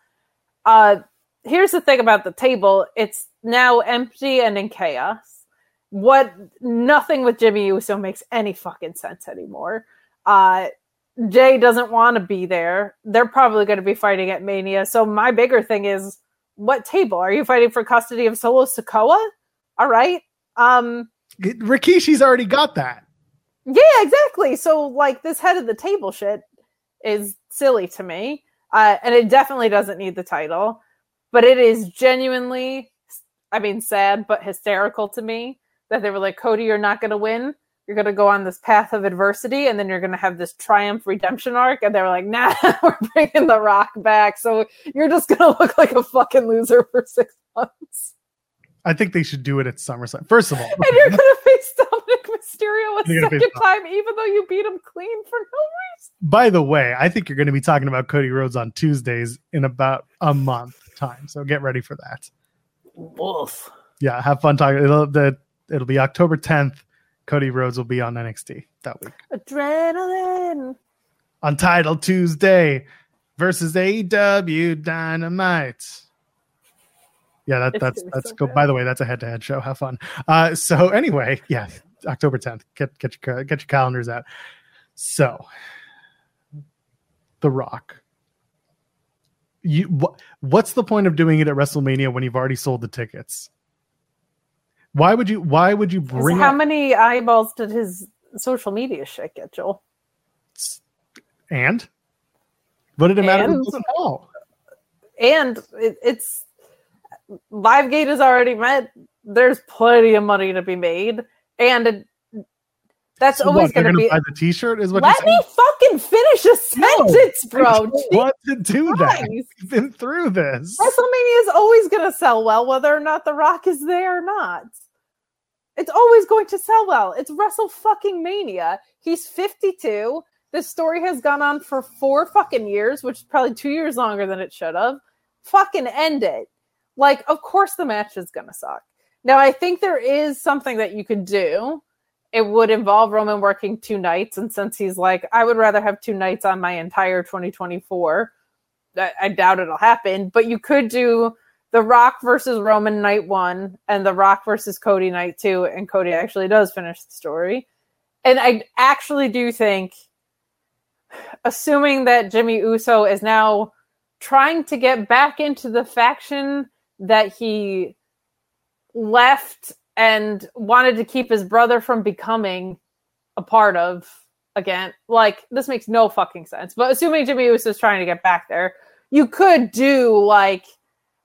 Uh, here's the thing about the table it's now empty and in chaos. What nothing with Jimmy Uso makes any fucking sense anymore. Uh, Jay doesn't want to be there. They're probably going to be fighting at Mania. So my bigger thing is what table? Are you fighting for custody of Solo Sikoa? All right. Um, Rikishi's already got that. yeah, exactly. So like this head of the table shit is silly to me. Uh, and it definitely doesn't need the title, but it is genuinely, I mean, sad but hysterical to me that they were like, Cody, you're not going to win. You're going to go on this path of adversity, and then you're going to have this triumph redemption arc. And they were like, Nah, we're bringing the Rock back, so you're just going to look like a fucking loser for six months, I think they should do it at SummerSlam. First of all, and you're going to face Dominic Mysterio a You're gonna face second time, even though you beat him clean for no reason. by the way, I think you're going to be talking about Cody Rhodes on Tuesdays in about a month time. So get ready for that. Wolf. Yeah, have fun talking. It'll the it'll be October 10th. Cody Rhodes will be on NXT that week. Adrenaline. on Title Tuesday versus AEW Dynamite. Yeah, that, that's that's so cool. good. By the way, that's a head-to-head show. Have fun. Uh, so anyway, yeah, October 10th. Get get your get your calendars out. So, The Rock. You what? What's the point of doing it at WrestleMania when you've already sold the tickets? Why would you? Why would you bring? How up- many eyeballs did his social media shit get, Joel? and what did it matter? wasn't all? And it, it's Livegate is already met. There's plenty of money to be made, and it, that's So always what, to gonna be. buy the T-shirt. Is what Let me fucking finish a sentence, No, bro. want to do that. We've been through this. WrestleMania is always going to sell well, whether or not The Rock is there or not. It's always going to sell well. It's Wrestle fucking Mania. He's 52. This story has gone on for four fucking years, which is probably two years longer than it should have. Fucking end it. Like, of course the match is going to suck. Now, I think there is something that you could do. It would involve Roman working two nights. And since he's like, I would rather have two nights on my entire 2024, I, I doubt it'll happen, but you could do the Rock versus Roman night one and the Rock versus Cody night two, and Cody actually does finish the story. And I actually do think, assuming that Jimmy Uso is now trying to get back into the faction that he left and wanted to keep his brother from becoming a part of again. Like this makes no fucking sense. But assuming Jimmy Uso is trying to get back there, you could do like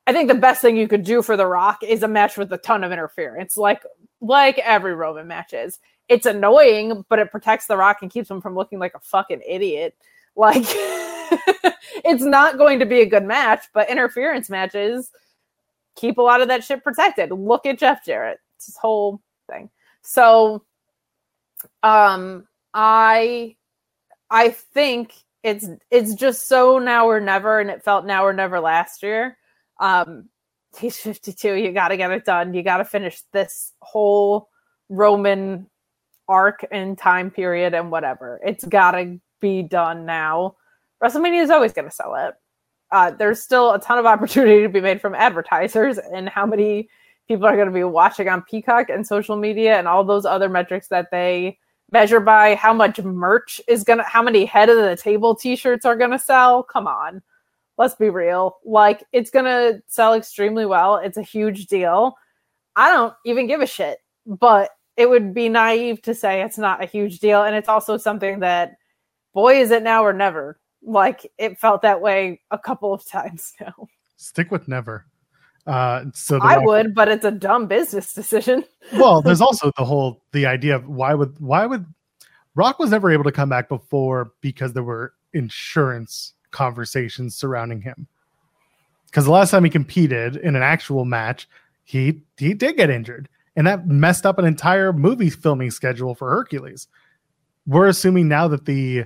I think the best thing you could do for The Rock is a match with a ton of interference, like like every Roman match is. It's annoying, but it protects The Rock and keeps him from looking like a fucking idiot. Like it's not going to be a good match, but interference matches keep a lot of that shit protected. Look at Jeff Jarrett. It's his whole thing. So um I I think it's it's just so now or never and it felt now or never last year. Um he's 52, you got to get it done. You got to finish this whole Roman arc and time period and whatever. It's got to be done now. WrestleMania is always going to sell it. Uh, there's still a ton of opportunity to be made from advertisers and how many people are going to be watching on Peacock and social media and all those other metrics that they measure by how much merch is going to, how many head of the table t shirts are going to sell. Come on. Let's be real. Like, it's going to sell extremely well. It's a huge deal. I don't even give a shit, but it would be naive to say it's not a huge deal. And it's also something that, boy, is it now or never. Like, it felt that way a couple of times now. Stick with never. Uh, so I would, but it's a dumb business decision. well, there's also the whole the idea of why would why would Rock was never able to come back before because there were insurance conversations surrounding him. Because the last time he competed in an actual match, he he did get injured, and that messed up an entire movie filming schedule for Hercules. We're assuming now that the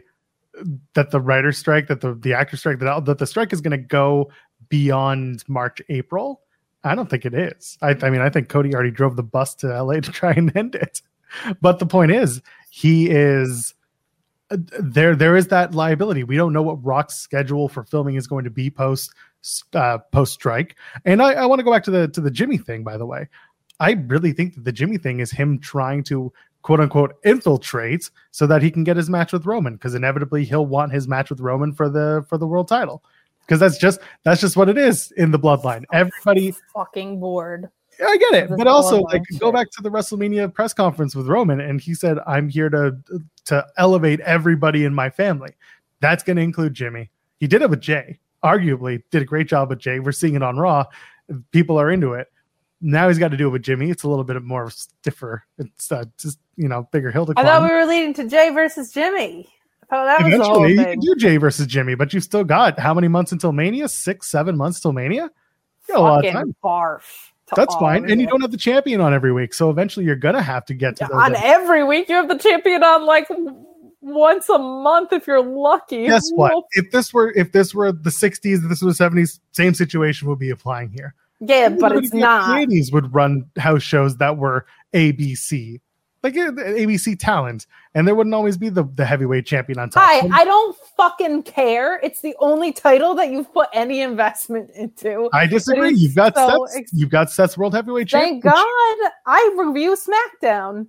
that the writer strike, that the the actor strike, that that the strike is going to go beyond March April. I don't think it is. I, I mean, I think Cody already drove the bus to LA to try and end it. But the point is, he is there. There is that liability. We don't know what Rock's schedule for filming is going to be post uh, post strike. And I, I want to go back to the to the Jimmy thing. By the way, I really think that the Jimmy thing is him trying to quote unquote infiltrate so that he can get his match with Roman because inevitably he'll want his match with Roman for the for the world title because that's just that's just what it is in the bloodline. Everybody fucking bored. Yeah, I get it, but also like shit. go back to the WrestleMania press conference with Roman, and he said, "I'm here to to elevate everybody in my family." That's going to include Jimmy. He did it with Jay. Arguably, did a great job with Jay. We're seeing it on Raw. People are into it. Now he's got to do it with Jimmy. It's a little bit more stiffer. It's uh, just you know bigger hill to climb. I thought we were leading to Jay versus Jimmy. Oh, that was Eventually, you can do Jay versus Jimmy, but you've still got how many months until Mania? Six, seven months till Mania. You got a lot of time. Barf. That's fine, and you don't have the champion on every week, so eventually you're gonna have to get to on every week. You have the champion on like once a month if you're lucky. Guess what? If this were if this were the 60s, if this was the 70s, same situation would be applying here. Yeah, but it's not. Ladies would run house shows that were ABC like ABC talent, and there wouldn't always be the, the heavyweight champion on top. Hi, I don't fucking care. It's the only title that you've put any investment into. I disagree. You've got so Seth's, ex- you've got Seth's world heavyweight champion. Thank God, I review SmackDown.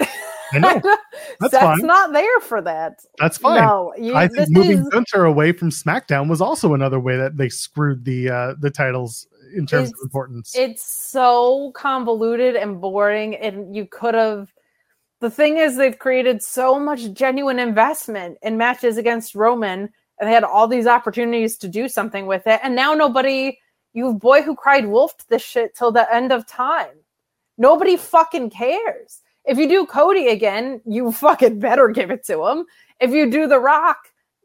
I know. That's Seth's fine. not there for that. That's fine. No, you, I think moving is... Gunther away from SmackDown was also another way that they screwed the uh, the titles in terms it's, of importance. It's so convoluted and boring, and you could have. The thing is, they've created so much genuine investment in matches against Roman, and they had all these opportunities to do something with it, and now nobody. You boy who cried wolf this shit till the end of time. Nobody fucking cares. If you do Cody again, you fucking better give it to him. If you do The Rock,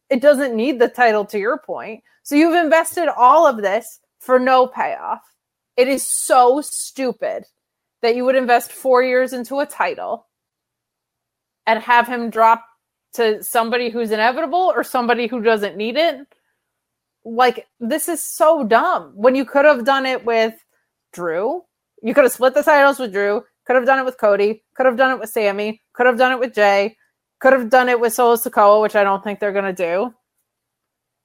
it doesn't need the title to your point. So you've invested all of this for no payoff. It is so stupid that you would invest four years into a title and have him drop to somebody who's inevitable or somebody who doesn't need it. Like, this is so dumb. When you could have done it with Drew, you could have split the titles with Drew, could have done it with Cody, could have done it with Sammy, could have done it with Jay, could have done it with Solo Sikoa, which I don't think they're going to do.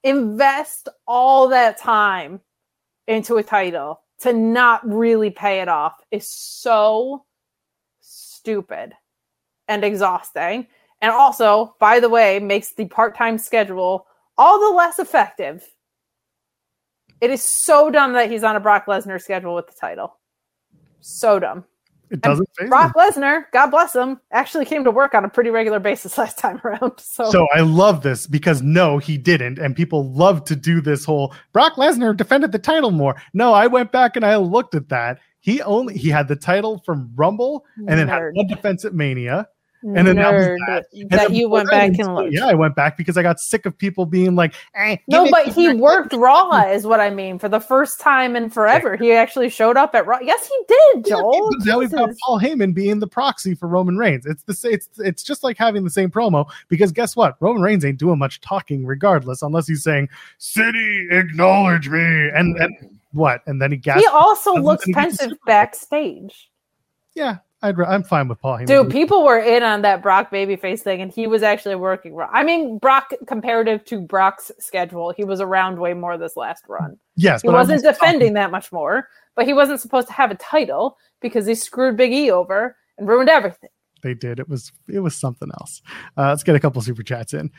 Invest all that time into a title to not really pay it off is so stupid and exhausting. And also, by the way, makes the part time schedule all the less effective It is so dumb that he's on a Brock Lesnar schedule with the title. So dumb. It doesn't Brock. Lesnar, God bless him, actually came to work on a pretty regular basis last time around. So, So I love this because no, he didn't, and people love to do this whole Brock Lesnar defended the title more. No, I went back and I looked at that. He only he had the title from Rumble and then had one defense at Mania. And then that was nerd that. that, And then you went back and looked. Yeah, I went back because I got sick of people being like, eh, No, but he worked Raw, is what I mean, for the first time in forever. He actually showed up at Raw. Yes, he did, Joel. because now we've got Paul Heyman being the proxy for Roman Reigns. It's the it's it's just like having the same promo because guess what? Roman Reigns ain't doing much talking regardless, unless he's saying "City, acknowledge me," and and what? And then he gasps. He also looks think he gets a pensive backstage. yeah, I'd, I'm fine with Paul Heyman. Dude, people were in on that Brock babyface thing, and he was actually working. I mean, Brock, comparative to Brock's schedule, he was around way more this last run. yes, He wasn't talking- defending that much more, but he wasn't supposed to have a title because he screwed Big E over and ruined everything. They did. It was it was something else. Uh, let's get a couple super chats in.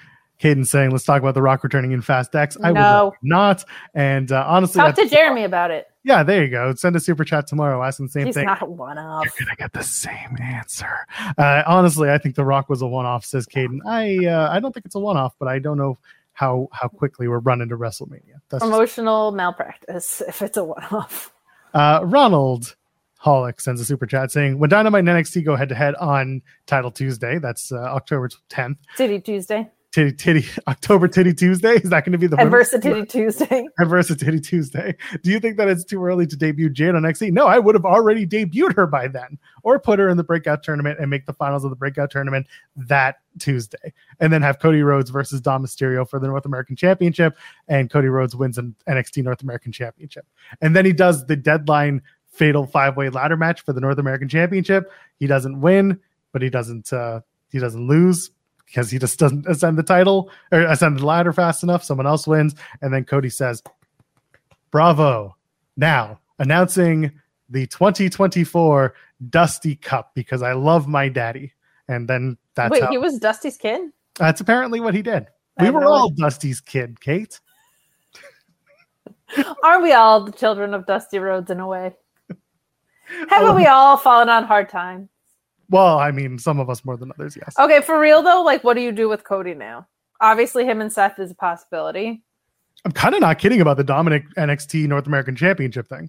Caden saying, "Let's talk about the Rock returning in Fast X." I would No. rather not. And uh, honestly, Talk to Jeremy about it. Yeah, there you go. Send a super chat tomorrow asking the same He's thing. not one of. You're gonna get the same answer. Uh, honestly, I think The Rock was a one-off. Says Caden. I uh, I don't think it's a one-off, but I don't know how how quickly we're running to WrestleMania. That's just- Emotional malpractice if it's a one off. uh, Ronald Hollick sends a super chat saying, "When Dynamite and NXT go head-to-head on Title Tuesday, that's uh, October 10th. City Tuesday. Titty, titty, October Titty Tuesday. Is that going to be the Adversity Tuesday. Adversity Tuesday. Do you think that it's too early to debut Jade on NXT? No, I would have already debuted her by then, or put her in the breakout tournament and make the finals of the breakout tournament that Tuesday, and then have Cody Rhodes versus Dom Mysterio for the North American Championship, and Cody Rhodes wins an NXT North American Championship, and then he does the deadline fatal five way ladder match for the North American Championship. He doesn't win, but he doesn't uh, he doesn't lose because he just doesn't ascend the title or ascend the ladder fast enough. Someone else wins, and then Cody says, "Bravo!" Now announcing the 2024 Dusty Cup because I love my daddy, and then that's Wait, how, he was Dusty's kid? that's apparently what he did. We were all Dusty's kid, Kate. Aren't we all the children of Dusty Rhodes in a way? Haven't oh. we all fallen on hard times? Well, I mean, some of us more than others, yes. Okay, for real though, like what do you do with Cody now? Obviously, him and Seth is a possibility. I'm kind of not kidding about the Dominic NXT North American Championship thing.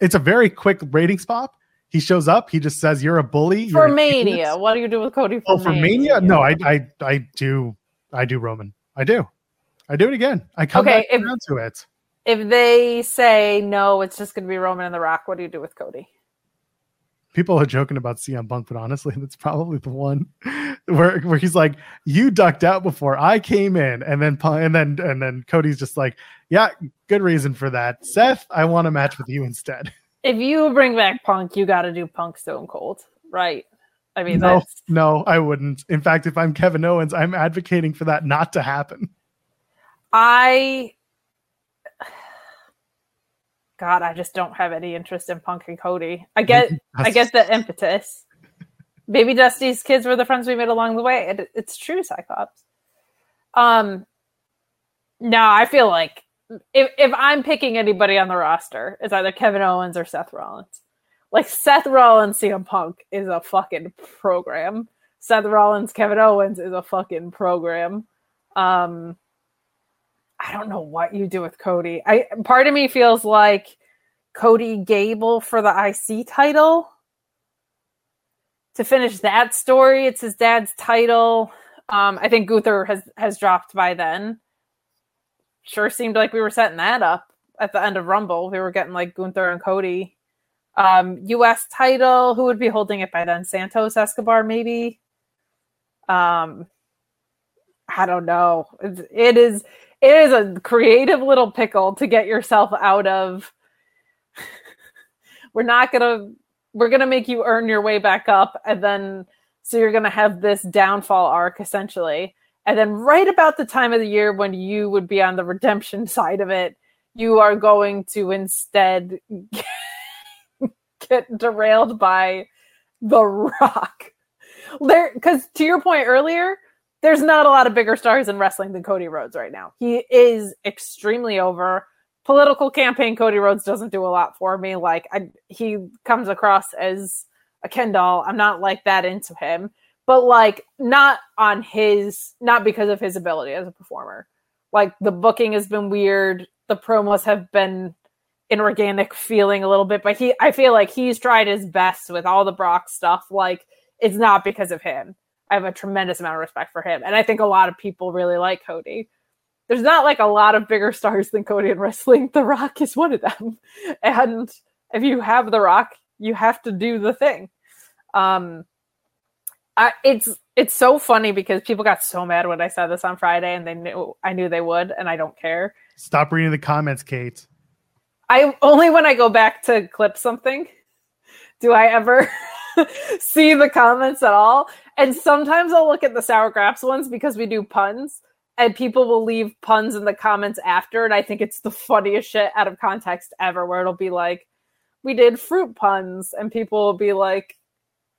It's a very quick ratings pop. He shows up. He just says, "You're a bully." you're For. Mania, what do you do with Cody? For Oh, for Mania? No, I, I, I do, I do Roman. I do, I do it again. I come Okay, back if- to it. If they say no, it's just going to be Roman and The Rock. What do you do with Cody? People are joking about CM Punk, but honestly, that's probably the one where where he's like, "You ducked out before I came in," and then and then and then Cody's just like, "Yeah, good reason for that." Seth, I want a match with you instead. If you bring back Punk, you got to do Punk Stone Cold, right? I mean, no, that's no, I wouldn't. In fact, if I'm Kevin Owens, I'm advocating for that not to happen. I. God, I just don't have any interest in Punk and Cody. I get, I get the impetus. Baby Dusty's kids were the friends we made along the way. It, it's true, Cyclops. Um, no, I feel like if if I'm picking anybody on the roster, it's either Kevin Owens or Seth Rollins. Like Seth Rollins, CM Punk is a fucking program. Seth Rollins, Kevin Owens is a fucking program. Um, I don't know what you do with Cody. I part of me feels like Cody Gable for the IC title to finish that story. It's his dad's title. Um, I think Gunther has has dropped by then. Sure seemed like we were setting that up at the end of Rumble. We were getting like Gunther and Cody. Um, U.S. title. Who would be holding it by then? Santos Escobar, maybe. Um, I don't know. It is it is a creative little pickle to get yourself out of. we're not gonna we're gonna make you earn your way back up, and then so you're gonna have this downfall arc essentially, and then right about the time of the year when you would be on the redemption side of it, you are going to instead get derailed by the Rock. There, because to your point earlier, there's not a lot of bigger stars in wrestling than Cody Rhodes right now. He is extremely over. political campaign, Cody Rhodes doesn't do a lot for me. Like I, he comes across as a Ken doll. I'm not like that into him, but like not on his, not because of his ability as a performer. Like the booking has been weird. The promos have been inorganic feeling a little bit, but he, I feel like he's tried his best with all the Brock stuff. Like it's not because of him. I have a tremendous amount of respect for him. And I think a lot of people really like Cody there's not like a lot of bigger stars than Cody in wrestling. The Rock is one of them. And if you have The Rock, you have to do the thing. Um, I, it's it's so funny because people got so mad when I said this on Friday, and they knew I knew they would, and I don't care. Stop reading the comments, Kate. I only when I go back to clip something do I ever see the comments at all. And sometimes I'll look at the sour graps ones because we do puns and people will leave puns in the comments after and i think it's the funniest shit out of context ever where it'll be like we did fruit puns and people will be like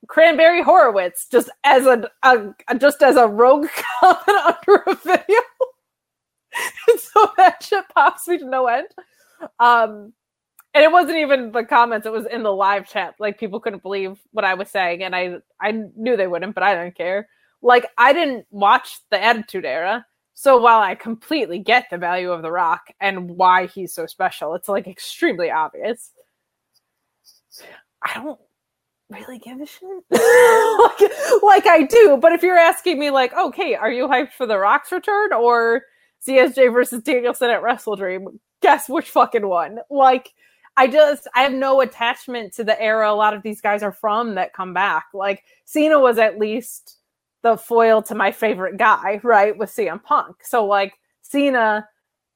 cranberry horowitz just as a, a just as a rogue comment under a video so that shit pops me to no end um and it wasn't even the comments it was in the live chat like people couldn't believe what i was saying and i i knew they wouldn't but i didn't care like i didn't watch the attitude era so while I completely get the value of The Rock and why he's so special, it's like extremely obvious. I don't really give a shit. like, like, I do, but if you're asking me, like, okay, are you hyped for The Rock's return or ZSJ versus Danielson at Wrestle Dream? Guess which fucking one? Like, I just I have no attachment to the era a lot of these guys are from that come back. Like Cena was at least the foil to my favorite guy, right, with CM Punk. So like Cena,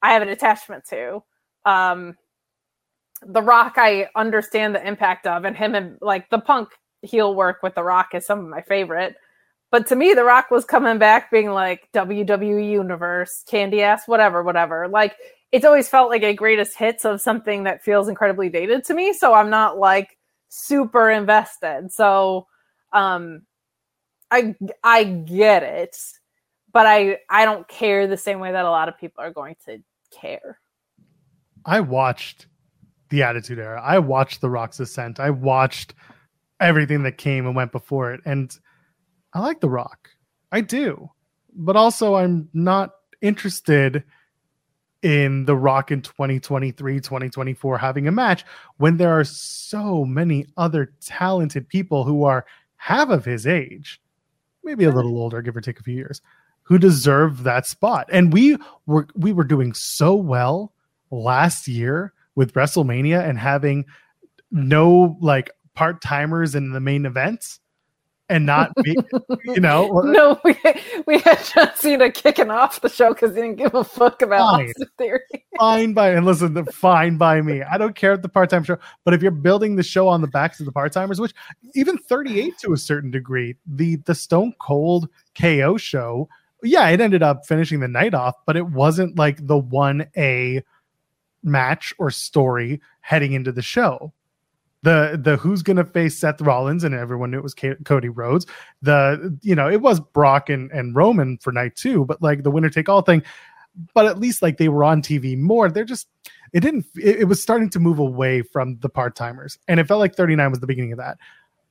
I have an attachment to. Um The Rock, I understand the impact of, and him and like the Punk heel work with The Rock is some of my favorite. But to me, The Rock was coming back being like WWE Universe, candy ass, whatever, whatever. Like it's always felt like a greatest hits of something that feels incredibly dated to me. So I'm not like super invested. So um I I get it, but I I don't care the same way that a lot of people are going to care. I watched the Attitude Era. I watched The Rock's Ascent. I watched everything that came and went before it, and I like The Rock. I do, but also I'm not interested in The Rock in 2023, 2024 having a match when there are so many other talented people who are half of his age maybe a little older, give or take a few years, who deserve that spot. And we were we were doing so well last year with WrestleMania and having no like part timers in the main events and not be, you know. no, we, we had John Cena kicking off the show because he didn't give a fuck about fine. Austin Theory. fine by and listen, the fine by me. I don't care at the part time show, but if you're building the show on the backs of the part timers, which even 38 to a certain degree, the the Stone Cold KO show, yeah, it ended up finishing the night off, but it wasn't like the one A match or story heading into the show the the who's going to face Seth Rollins and everyone knew it was K- Cody Rhodes. The you know it was Brock and and Roman for night two, but like the winner take all thing. But at least like they were on TV more. They're just it didn't it, it was starting to move away from the part timers, and it felt like 39 was the beginning of that.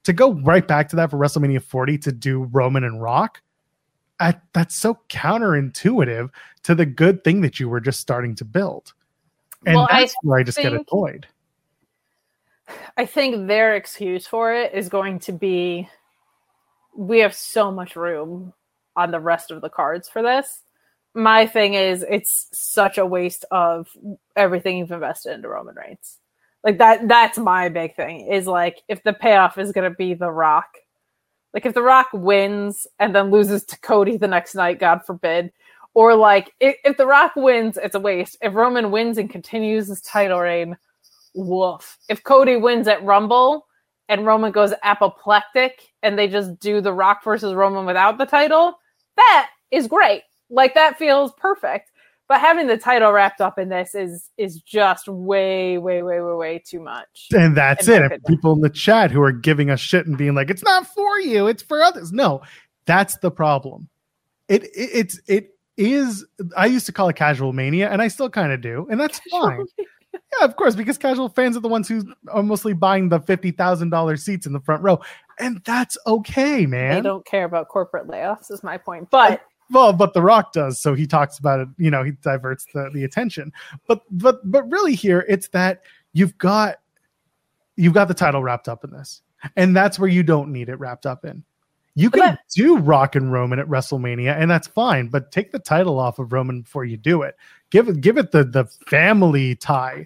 To go right back to that for WrestleMania 40 to do Roman and Rock, I, that's so counterintuitive to the good thing that you were just starting to build. And well, that's I where I just think, get annoyed I think their excuse for it is going to be we have so much room on the rest of the cards for this. My thing is it's such a waste of everything you've invested into Roman Reigns. Like that that's my big thing is like if the payoff is going to be The Rock. Like if The Rock wins and then loses to Cody the next night, God forbid, or like if, if The Rock wins, it's a waste. If Roman wins and continues his title reign, woof. If Cody wins at Rumble and Roman goes apoplectic and they just do the Rock versus Roman without the title, that is great. Like that feels perfect. But having the title wrapped up in this is is just way, way, way, way, way too much. And that's it. People in the chat who are giving us shit and being like, "It's not for you, it's for others." No, that's the problem. It, it it's it is I used to call it casual mania, and I still kind of do, and that's fine. Yeah, of course, because casual fans are the ones who are mostly buying the fifty thousand dollars seats in the front row, and that's okay, man. They don't care about corporate layoffs, is my point. But Well, but The Rock does, so he talks about it. You know, he diverts the the attention. But but but really, here it's that you've got you've got the title wrapped up in this, and that's where you don't need it wrapped up in. You can But- do Rock and Roman at WrestleMania, and that's fine. But take the title off of Roman before you do it. Give it give it the the family tie.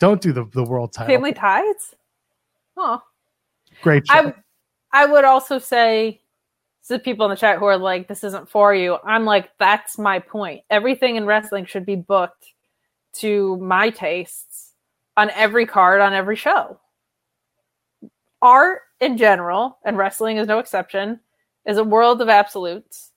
Don't do the the world title. family ties. Oh, Great show. I I would also say to the people in the chat who are like, "This isn't for you." I'm like, that's my point. Everything in wrestling should be booked to my tastes on every card on every show. Art in general, and wrestling is no exception, is a world of absolutes,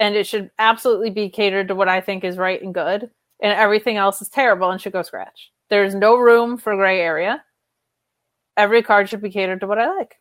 and it should absolutely be catered to what I think is right and good, and everything else is terrible and should go scratch. There's no room for gray area. Every card should be catered to what I like.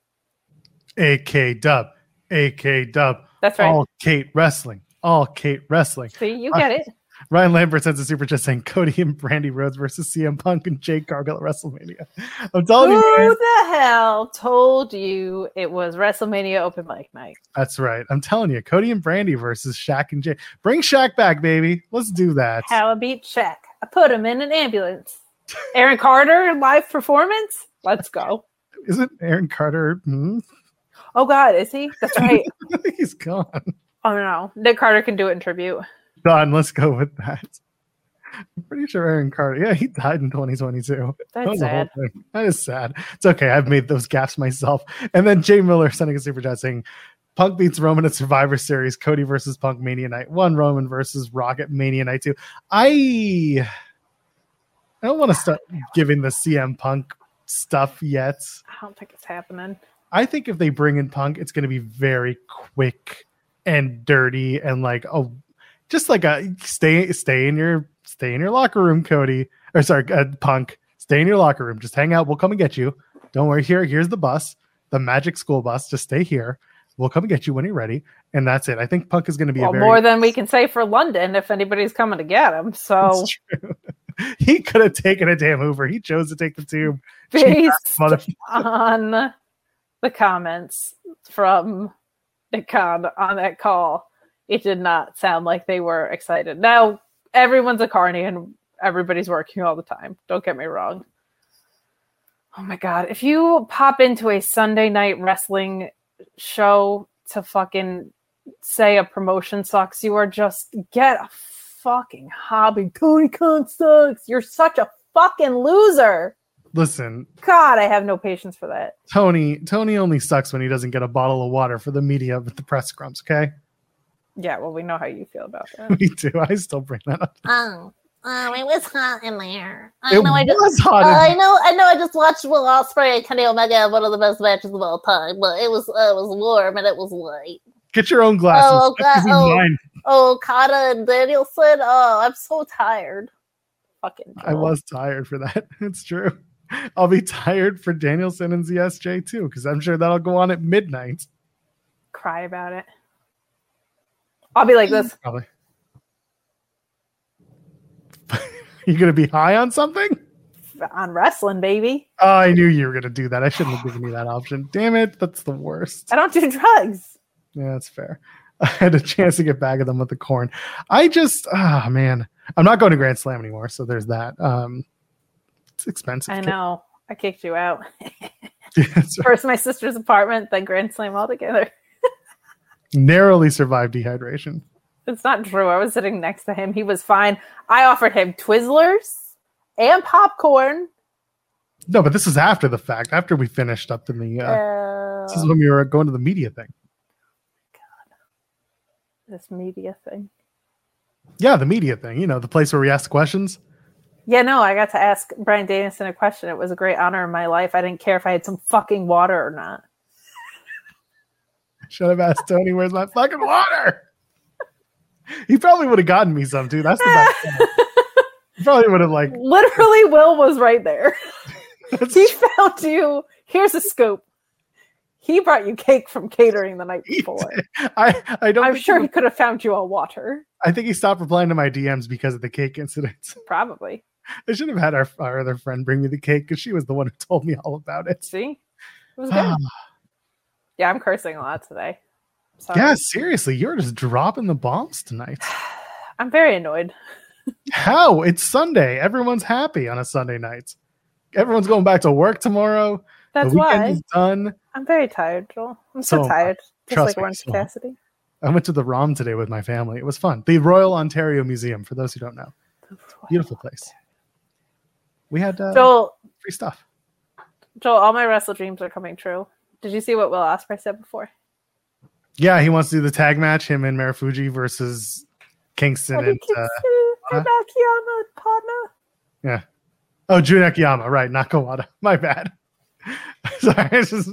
AK Dub, AK Dub, That's right. all Kate wrestling, all Kate wrestling. See, you get it. Ryan Lambert sends a super chat saying Cody and Brandi Rhodes versus CM Punk and Jade Cargill at WrestleMania. I'm telling you, Who the hell told you it was WrestleMania open mic night? that's right. I'm telling you, Cody and Brandy versus Shaq and Jake. Bring Shaq back, baby. Let's do that. How I beat Shaq. I put him in an ambulance. Aaron Carter live performance. Let's go. Isn't Aaron Carter? Hmm? Oh God, is he? That's right. He's gone. Oh no, Nick Carter can do it in tribute. Done. Let's go with that. I'm pretty sure Aaron Carter. Yeah, he died in 2022. That's whole sad. That is sad. It's okay. I've made those gaps myself. And then Jay Miller sending a super chat saying, Punk beats Roman at Survivor Series. Cody versus Punk Mania Night One. Roman versus Rocket Mania Night Two. I I don't want to start giving the CM Punk stuff yet. I don't think it's happening. I think if they bring in Punk, it's going to be very quick and dirty and like a just like a stay stay in your stay in your locker room, Cody or sorry, uh, Punk. Stay in your locker room. Just hang out. We'll come and get you. Don't worry. Here, here's the bus, the Magic School Bus. Just stay here. We'll come and get you when you're ready, and that's it. I think Punk is going to be Well, a very more than we can say for London if anybody's coming to get him. So he could have taken a damn Uber. He chose to take the tube. based Mother- on the comments from Nick Khan on that call, it did not sound like they were excited. Now everyone's a carny and everybody's working all the time. Don't get me wrong. Oh my god, if you pop into a Sunday night wrestling show to fucking say a promotion sucks, you are just get a fucking hobby. Tony Khan sucks. You're such a fucking loser. Listen, God, I have no patience for that. Tony. Tony only sucks when he doesn't get a bottle of water for the media with the press scrums. Okay, Yeah, well, we know how you feel about that. me too. I still bring that up. Oh, um, it was hot in there. I It know. I just. was hot. Uh, I know. I know. I just watched Will Ospreay and Kenny Omega have one of the best matches of all time, but it was uh, it was warm and it was light. Get your own glasses. Oh, This God, oh. mine. Oh, Kata and Danielson. Oh, I'm so tired. Fucking. I was tired for that. It's true. I'll be tired for Danielson and ZSJ too, because I'm sure that'll go on at midnight. cry about it. I'll be like this. Probably. you gonna be high on something? on wrestling, baby. Oh, I knew you were gonna do that. I shouldn't have given you that option. Damn it, that's the worst. I don't do drugs. Yeah, that's fair. I had a chance to get back at them with the corn. I just, ah, man, I'm not going to Grand Slam anymore. So there's that. Um, it's expensive. I know. I kicked you out. First, my sister's apartment, then Grand Slam altogether. Narrowly survived dehydration. It's not true. I was sitting next to him. He was fine. I offered him Twizzlers and popcorn. No, but this is after the fact. After we finished up in the. Uh, Uh, this is when we were going to the media thing. this media thing. Yeah, the media thing. You know, the place where we ask questions. Yeah, no, I got to ask Bryan Danielson a question. It was a great honor in my life. I didn't care if I had some fucking water or not. Should have asked Tony, "Where's my fucking water?" he probably would have gotten me some too. That's the best. he probably would have like. Literally, Will was right there. He found you. Here's a scoop. He brought you cake from catering the night before. I I don't. I'm sure he- he could have found you a water. I think he stopped replying to my DMs because of the cake incident. Probably. I should have had our, our other friend bring me the cake because she was the one who told me all about it. See? It was good. Yeah, I'm cursing a lot today. Sorry. yeah, seriously, you're just dropping the bombs tonight. I'm very annoyed. How? It's Sunday. Everyone's happy on a Sunday night. Everyone's going back to work tomorrow. That's the weekend why is done. I'm very tired, Joel. I'm so, So tired. Just Trust like me, Orange so. Cassidy. I went to the ROM today with my family. It was fun. The Royal Ontario Museum, for those who don't know. Beautiful place. We had uh, Joel, free stuff. Joel, all my wrestle dreams are coming true. Did you see what Will Ospreay said before? Yeah, he wants to do the tag match, him and Marufuji versus Kingston Eddie and uh, Kingston, Akiyama, partner. yeah. Oh, Jun Akiyama, right? Nakawada. My bad. Sorry, it's just,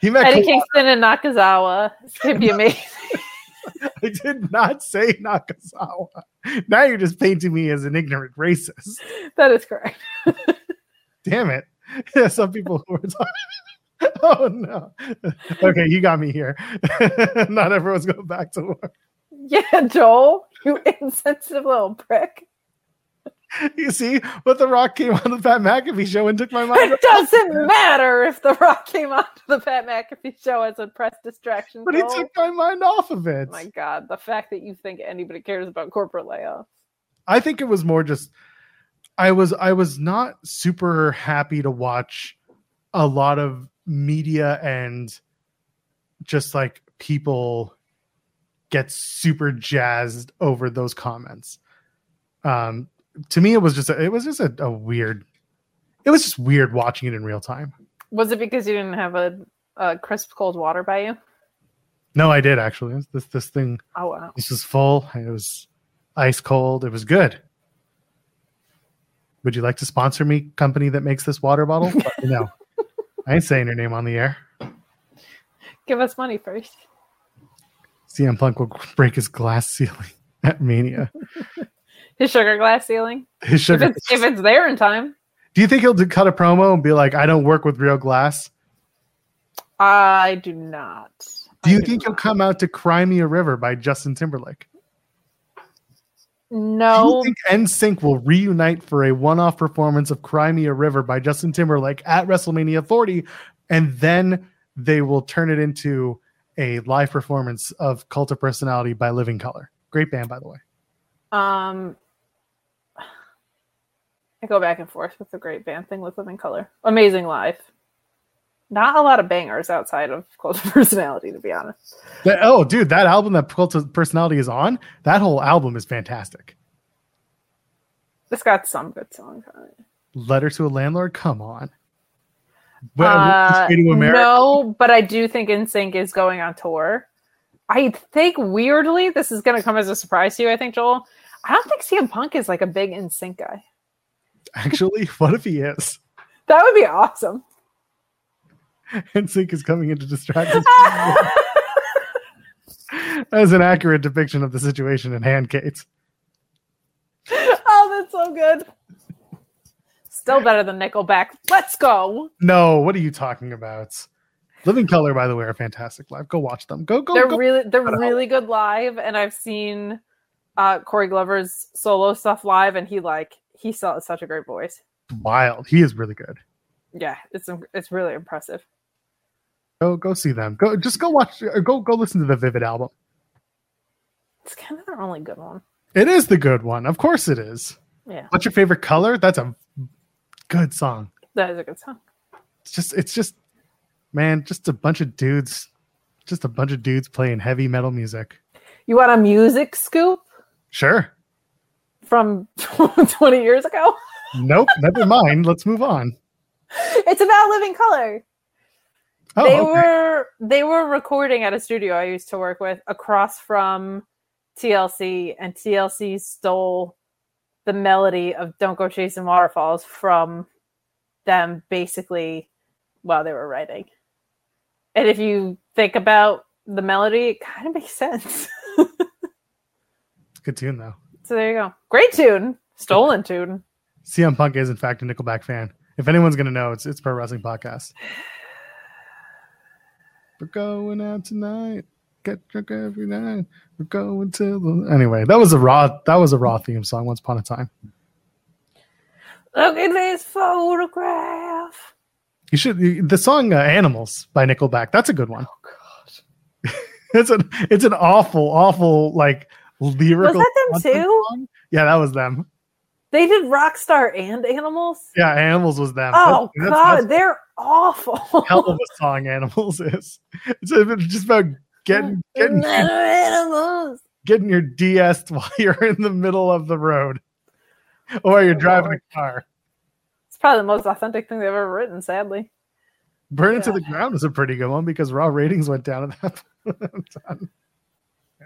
he met. Eddie Kawada. Kingston and Nakazawa. It's gonna be amazing. I did not say Nakazawa. Now you're just painting me as an ignorant racist. that is correct. Damn it. Yeah, some people who were talking. Oh no. Okay, you got me here. not everyone's going back to work. Yeah, Joel, you insensitive little prick. You see, but The Rock came on the Pat McAfee show and took my mind. It doesn't matter if The Rock came on to the Pat McAfee show as a press distraction. But he took my mind off of it. my God, the fact that you think anybody cares about corporate layoffs. I think it was more just I was I was not super happy to watch a lot of media and just like people get super jazzed over those comments. Um to me it was just a, it was just a, a weird it was just weird watching it in real time. Was it because you didn't have a, a crisp cold water by you? No, I did actually. This this thing Oh wow. This was full. It was ice cold. It was good. Would you like to sponsor me, company that makes this water bottle? Know. I ain't saying your name on the air. Give us money first. CM Punk will break his glass ceiling at Mania. His sugar glass ceiling. His If sugar. it's, if it's there in time, Do you think he'll do, cut a promo and be like, "I don't work with real glass"? I do not. Do you I think he'll come out to "Cry Me a River" by Justin Timberlake? Do you No, think NSYNC will reunite for a one-off performance of "Cry Me a River" by Justin Timberlake at WrestleMania 40, and then they will turn it into a live performance of "Cult of Personality" by Living Colour? Great band, by the way. Um, I go back and forth with the great band thing with Living Colour. Amazing live. Not a lot of bangers outside of Close Personality, to be honest. That- oh, dude, that album that "Cult of Personality" is on, that whole album is fantastic. It's got some good songs on it. Letter to a Landlord, come on. Uh, Way to America. no, but I do think NSYNC is going on tour. I think weirdly, this is going to come as a surprise to you. I think Joel. I don't think CM Punk is like a big NSYNC guy. Actually, what if he is? That would be awesome. NSYNC is coming in to distract us. As an accurate depiction of the situation in hand, Kate. oh, that's so good. Still better than Nickelback. Let's go. No, what are you talking about? Living Colour, by the way, are fantastic live. Go watch them. Go, go, they're go. really they're really good live, and I've seen uh Corey Glover's solo stuff live, and he like he still has such a great voice. Wild. He is really good. Yeah, it's it's really impressive. Go, go see them. Go, just go watch. Or go, go listen to the Vivid album. It's kind of the only good one. It is the good one. Of course, it is. Yeah, What's your favorite color? That's a good song. that is a good song. It's just, it's just, man, just a bunch of dudes, just a bunch of dudes playing heavy metal music. You want a music scoop Sure. from 20 years ago? Nope. never mind. Let's move on. It's about Living Colour. Oh, they okay. were they were recording at a studio I used to work with across from TLC, and TLC stole the melody of "Don't Go Chasing Waterfalls" from them, basically, while they were writing. And if you think about the melody, it kind of makes sense. good tune though. so there you go, great tune, stolen tune. CM Punk is in fact a Nickelback fan. If anyone's gonna know, it's it's Pro Wrestling Podcast. We're going out tonight. Get drunk every night. We're going to the anyway. That was a raw. That was a raw theme song. Once upon a time. Look at this photograph. You should the song uh, "Animals" by Nickelback. That's a good one. Oh god. it's an it's an awful, awful like lyrical. Was that them too? song. Yeah, that was them. They did Rockstar and Animals. Yeah, "Animals" was them. Oh That's- god, that's, they're awful. hell of a song. "Animals" is. It's just about getting getting animals. getting your DS while you're in the middle of the road, or you're Oh, driving a car. It's probably the most authentic thing they've ever written. Sadly. Burn it to the ground is a pretty good one because raw ratings went down at that time.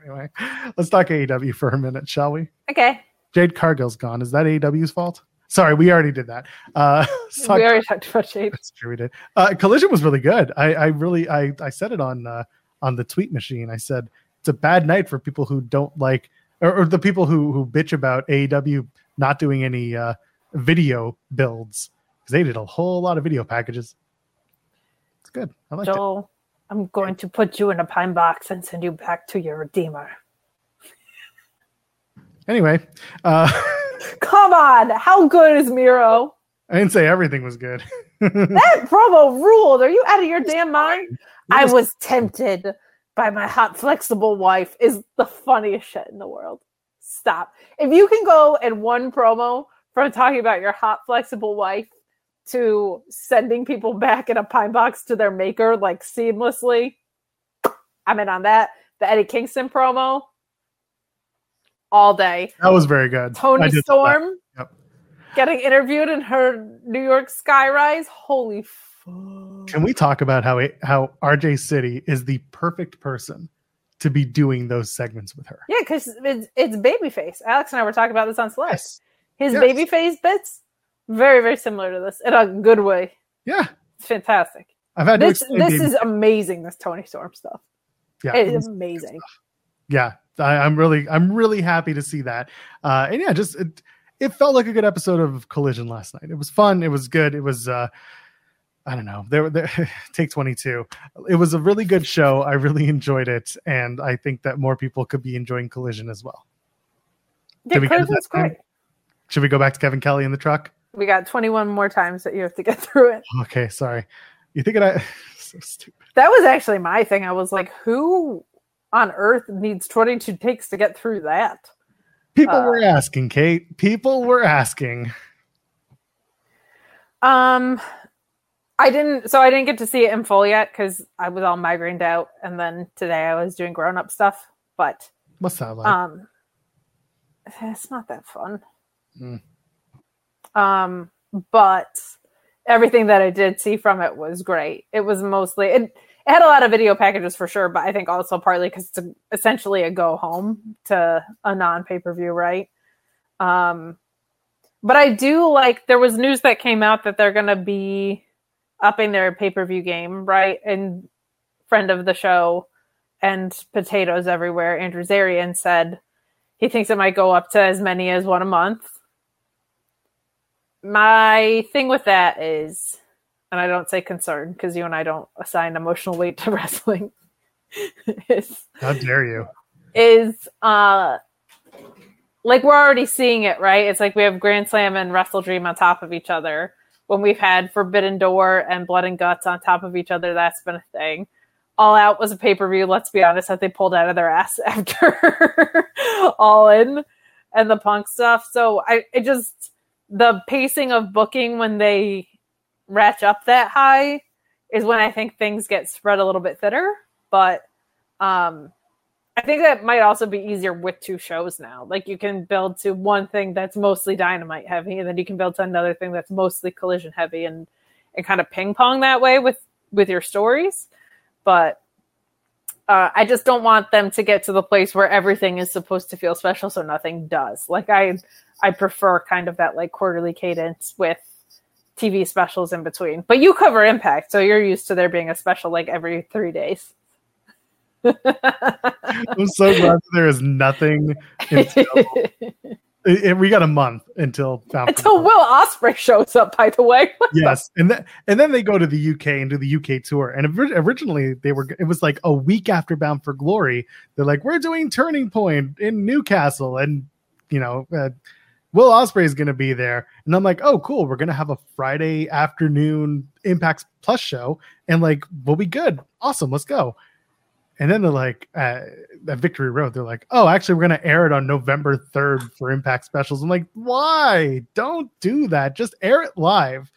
Anyway, let's talk AEW for a minute, shall we? Okay. Jade Cargill's gone. Is that AEW's fault? Sorry, we already did that. Uh, we already talked about Jade. That's true. We did. Uh, Collision was really good. I, I really, I, I said it on uh, on the tweet machine. I said it's a bad night for people who don't like, or, or the people who who bitch about AEW not doing any uh, video builds because they did a whole lot of video packages. It's good. I like it. I'm going to put you in a pine box and send you back to your redeemer. Anyway, uh, Come on, how good is Miro? I didn't say everything was good. That promo ruled. Are you out of your damn mind? I was tempted by my hot, flexible wife. Is the funniest shit in the world. Stop. If you can go in one promo from talking about your hot, flexible wife to sending people back in a pine box to their maker like seamlessly, I'm in on that. The Eddie Kingston promo, all day. that was very good. Toni Storm Yep. getting interviewed in her New York skyrise. Holy fuck. Can we talk about how it, how RJ City is the perfect person to be doing those segments with her? Yeah, because it's, it's babyface. Alex and I were talking about this on Slack. Yes. His Yes. babyface bits, very, very similar to this in a good way. Yeah. It's fantastic. I've had This this baby- is amazing. This Toni Storm stuff. yeah, It it's- amazing. yeah. I, I'm really I'm really happy to see that. Uh, and yeah, just it, it felt like a good episode of Collision last night. It was fun. It was good. It was uh, I don't know. There, there take 22. It was a really good show. I really enjoyed it, and I think that more people could be enjoying Collision as well. Yeah, we Collision's great. Should we go back to Kevin Kelly in the truck? We got 21 more times that you have to get through it. Okay, sorry. You thinking I so stupid? That was actually my thing. I was like, who on earth needs 22 takes to get through that? People Uh, were asking, Kate. People were asking. Um, I didn't. So I didn't get to see it in full yet because I was all migrained out, and then today I was doing grown up stuff. But What's that like? um, it's not that fun. Mm. Um, but everything that I did see from it was great. It was mostly it. It had a lot of video packages for sure, but I think also partly because it's a, essentially a go home to a non pay per view, right? Um, but I do like there was news that came out that they're going to be upping their pay per view game, right? And friend of the show and potatoes everywhere, Andrew Zarian said he thinks it might go up to as many as one a month. My thing with that is, and I don't say concern because you and I don't assign emotional weight to wrestling, is How dare you? is uh like we're already seeing it, right? It's like we have Grand Slam and Wrestle Dream on top of each other. When we've had Forbidden Door and Blood and Guts on top of each other, that's been a thing. All Out was a pay per view, let's be honest, that they pulled out of their ass after All In and the punk stuff. So I it just the pacing of booking when they ratchet up that high is when I think things get spread a little bit thinner. But um I think that might also be easier with two shows now. Like you can build to one thing that's mostly dynamite heavy, and then you can build to another thing that's mostly collision heavy, and and kind of ping pong that way with with your stories. But uh, I just don't want them to get to the place where everything is supposed to feel special, so nothing does. Like I I prefer kind of that like quarterly cadence with TV specials in between. But you cover Impact, so you're used to there being a special like every three days. I'm so glad that there is nothing. It- it- we got a month until Bound Until. Will Ospreay shows up, by the way. yes, and then and then they go to the UK and do the UK tour. And originally they were it was like a week after Bound for Glory. They're like, we're doing Turning Point in Newcastle, and you know, uh, Will Ospreay is going to be there. And I'm like, oh, cool, we're going to have a Friday afternoon Impacts Plus show, and like we'll be good. Awesome, let's go. And then they're like, uh, at Victory Road, they're like, oh, actually, we're going to air it on November 3rd for Impact Specials. I'm like, why? Don't do that. Just air it live.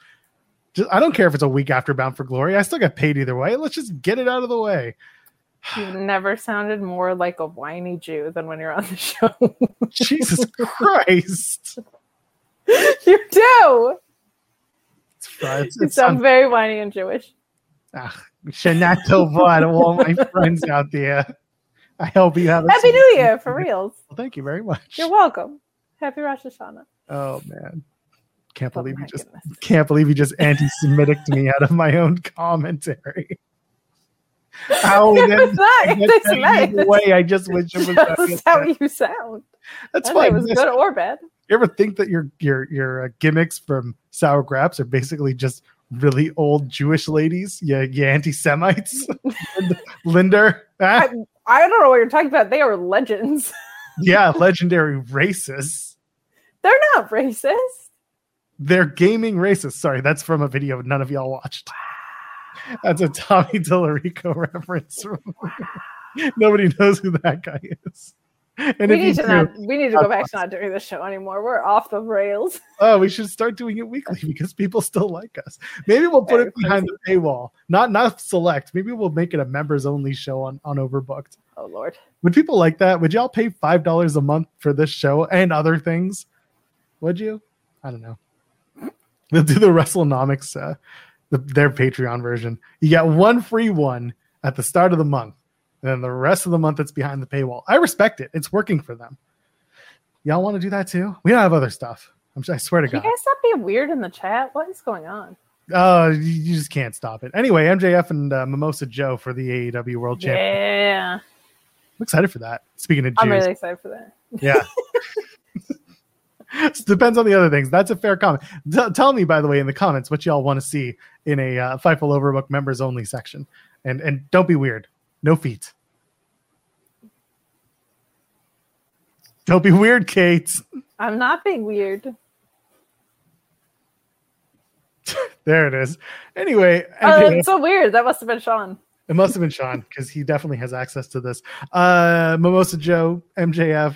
Just, I don't care if it's a week after Bound for Glory. I still get paid either way. Let's just get it out of the way. You've never sounded more like a whiny Jew than when you're on the show. Jesus Christ. you do. It's, it's, You sound very whiny and Jewish. ah, Shana Tova to all my friends out there. I hope you have a Happy New Year for reals. Well, thank you very much. You're welcome. Happy Rosh Hashanah. Oh man. Can't Oh believe you just goodness. can't believe you just anti-Semitic to me out of my own commentary. How It then- was not that's either way, I just wish it was That's how you sound. That's I fine. it was good or bad. You ever think that your your your uh, gimmicks from Sour Graps are basically just really old Jewish ladies? Yeah, you anti-Semites, Linder. Ah, I don't know what you're talking about. They are legends. yeah, legendary racists. They're not racist. They're gaming racists. Sorry, that's from a video none of y'all watched. That's a Tommy Tallarico reference. Nobody knows who that guy is. And we need to do, not. We need to go back to not doing the show anymore. We're off the rails. oh, we should start doing it weekly because people still like us. Maybe we'll put Very it behind the paywall. Not not select. Maybe we'll make it a members only show on on Overbooked. Oh Lord. Would people like that? Would y'all pay five dollars a month for this show and other things? Would you? I don't know. We'll do the WrestleNomics, uh, the, their Patreon version. You get one free one at the start of the month, and then the rest of the month it's behind the paywall. I respect it. It's working for them. Y'all want to do that too? We don't have other stuff. I'm, I swear to Can you God. guys stop being weird in the chat? What is going on? Uh, you, you just can't stop it. Anyway, MJF and uh, Mimosa Joe for the AEW World Championship. Yeah, I'm excited for that. Speaking of Jews, I'm really excited for that. Yeah. Depends on the other things. That's a fair comment. T- tell me, by the way, in the comments what y'all want to see in a uh, Overbook members only section, and and don't be weird. No feet. Don't be weird, Kate. I'm not being weird. There it is. Anyway, Oh, that's so weird. That must have been Sean. It must have been Sean because he definitely has access to this. Uh, Mimosa Joe, MJF.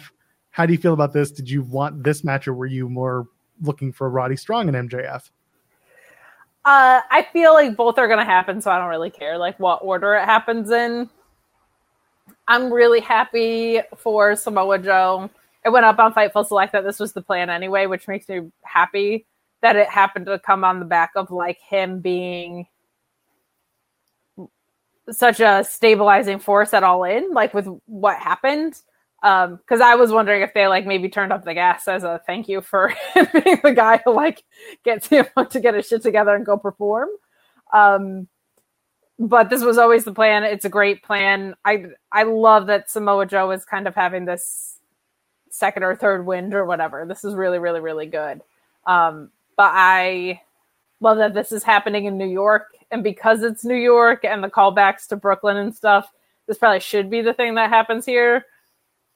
How do you feel about this? Did you want this match, or were you more looking for Roddy Strong and MJF? Uh, I feel like both are going to happen, so I don't really care like what order it happens in. I'm really happy for Samoa Joe. It went up on Fightful Select that this was the plan anyway, which makes me happy that it happened to come on the back of like him being such a stabilizing force at all in, like with what happened. Um, because I was wondering if they like maybe turned up the gas as a thank you for being the guy who like gets him to get his shit together and go perform. Um, but this was always the plan. It's a great plan. I I love that Samoa Joe is kind of having this second or third wind or whatever. This is really really really good. Um, but I love that this is happening in New York, and because it's New York and the callbacks to Brooklyn and stuff, this probably should be the thing that happens here.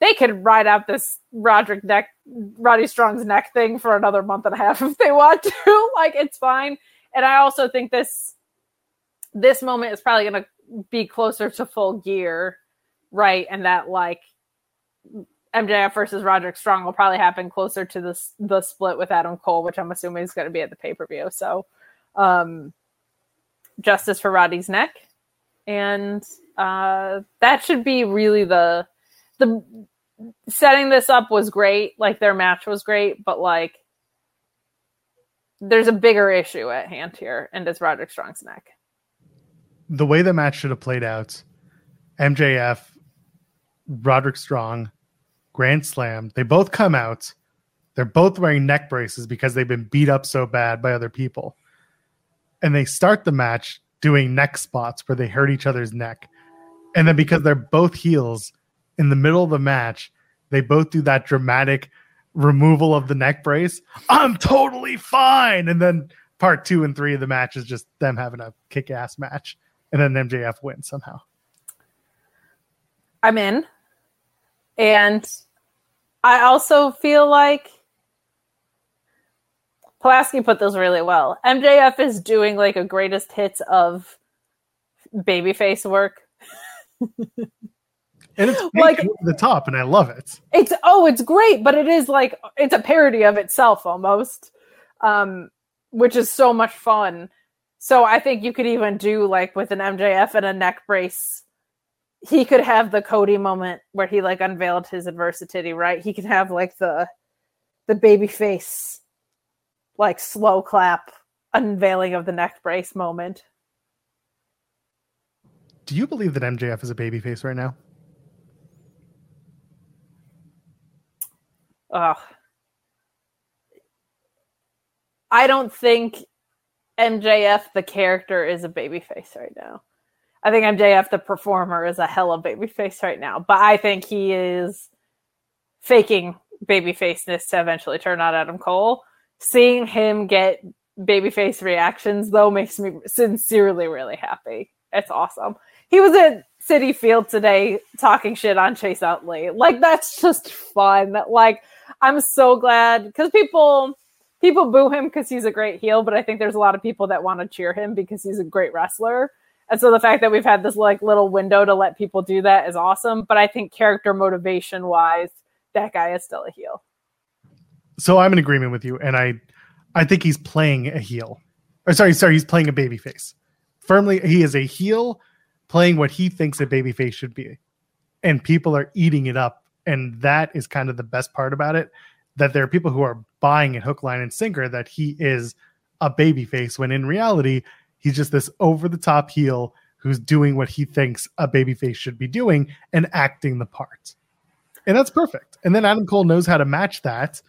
They could ride out this Roderick neck, Roddy Strong's neck thing for another month and a half if they want to. like it's fine. And I also think this this moment is probably going to be closer to full gear, right? And that like MJF versus Roderick Strong will probably happen closer to the the split with Adam Cole, which I'm assuming is going to be at the pay per view. So, um, justice for Roddy's neck, and uh, that should be really the the setting this up was great. Like their match was great, but like there's a bigger issue at hand here, and it's Roderick Strong's neck. the way the match should have played out MJF, Roderick Strong, Grand Slam, they both come out. They're both wearing neck braces because they've been beat up so bad by other people. And they start the match doing neck spots where they hurt each other's neck. And then because they're both heels in the middle of the match, they both do that dramatic removal of the neck brace. I'm totally fine. And then part two and three of the match is just them having a kick ass match. And then MJF wins somehow. I'm in. And I also feel like Pulaski put this really well. MJF is doing like a greatest hits of babyface work. And it's Like- the top, and I love it. It's oh, it's great, but it is like it's a parody of itself almost, um, which is so much fun. So I think you could even do like with an MJF and a neck brace. He could have the Cody moment where he like unveiled his adversity, right? He could have like the the baby face, like slow clap unveiling of the neck brace moment. Do you believe that MJF is a babyface right now? Ugh. I don't think MJF the character is a babyface right now. I think MJF the performer is a hella babyface right now, but I think he is faking babyfaceness to eventually turn on Adam Cole. Seeing him get babyface reactions though makes me sincerely really happy. It's awesome. He was at Citi Field today talking shit on Chase Utley. Like that's just fun. Like I'm so glad because people people boo him because he's a great heel, but I think there's a lot of people that want to cheer him because he's a great wrestler. And so the fact that we've had this like little window to let people do that is awesome. But I think character motivation wise, that guy is still a heel. So I'm in agreement with you, and I, I think he's playing a heel. Or sorry, sorry, he's playing a babyface. Firmly, he is a heel playing what he thinks a babyface should be, and people are eating it up. And that is kind of the best part about it. That there are people who are buying it hook, line, and sinker that he is a babyface when in reality he's just this over the top heel who's doing what he thinks a babyface should be doing and acting the part. And that's perfect. And then Adam Cole knows how to match that,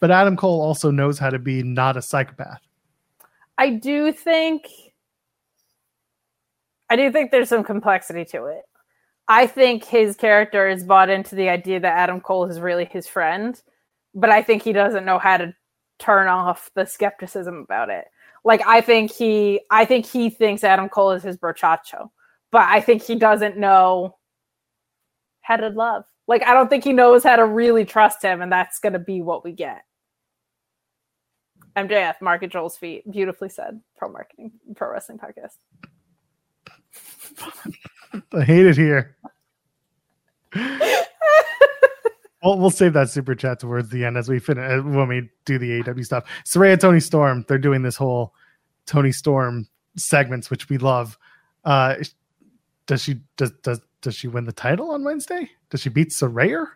but Adam Cole also knows how to be not a psychopath. I do think I do think there's some complexity to it. I think his character is bought into the idea that Adam Cole is really his friend, but I think he doesn't know how to turn off the skepticism about it. Like I think he I think he thinks Adam Cole is his brochacho, but I think he doesn't know how to love. Like I don't think he knows how to really trust him, and that's gonna be what we get. MJF, Mark at Joel's feet. Beautifully said. Pro marketing, pro wrestling podcast. I hate it here. We'll, we'll save that super chat towards the end as we finish when we do the AW stuff. Saraya Toni Storm, they're doing this whole Toni Storm segments, which we love. Uh, does she does does does she win the title on Wednesday? Does she beat Saraya?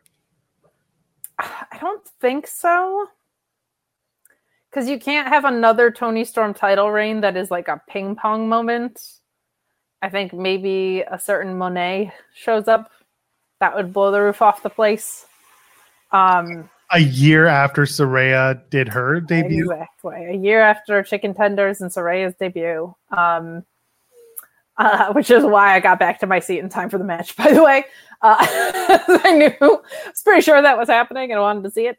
I don't think so. Because you can't have another Toni Storm title reign that is like a ping pong moment. I think maybe a certain Monet shows up. That would blow the roof off the place. Um, A year after Saraya did her debut. Exactly. A year after Chicken Tenders and Saraya's debut. Um, uh, which is why I got back to my seat in time for the match, by the way. Uh, I knew, I was pretty sure that was happening and I wanted to see it.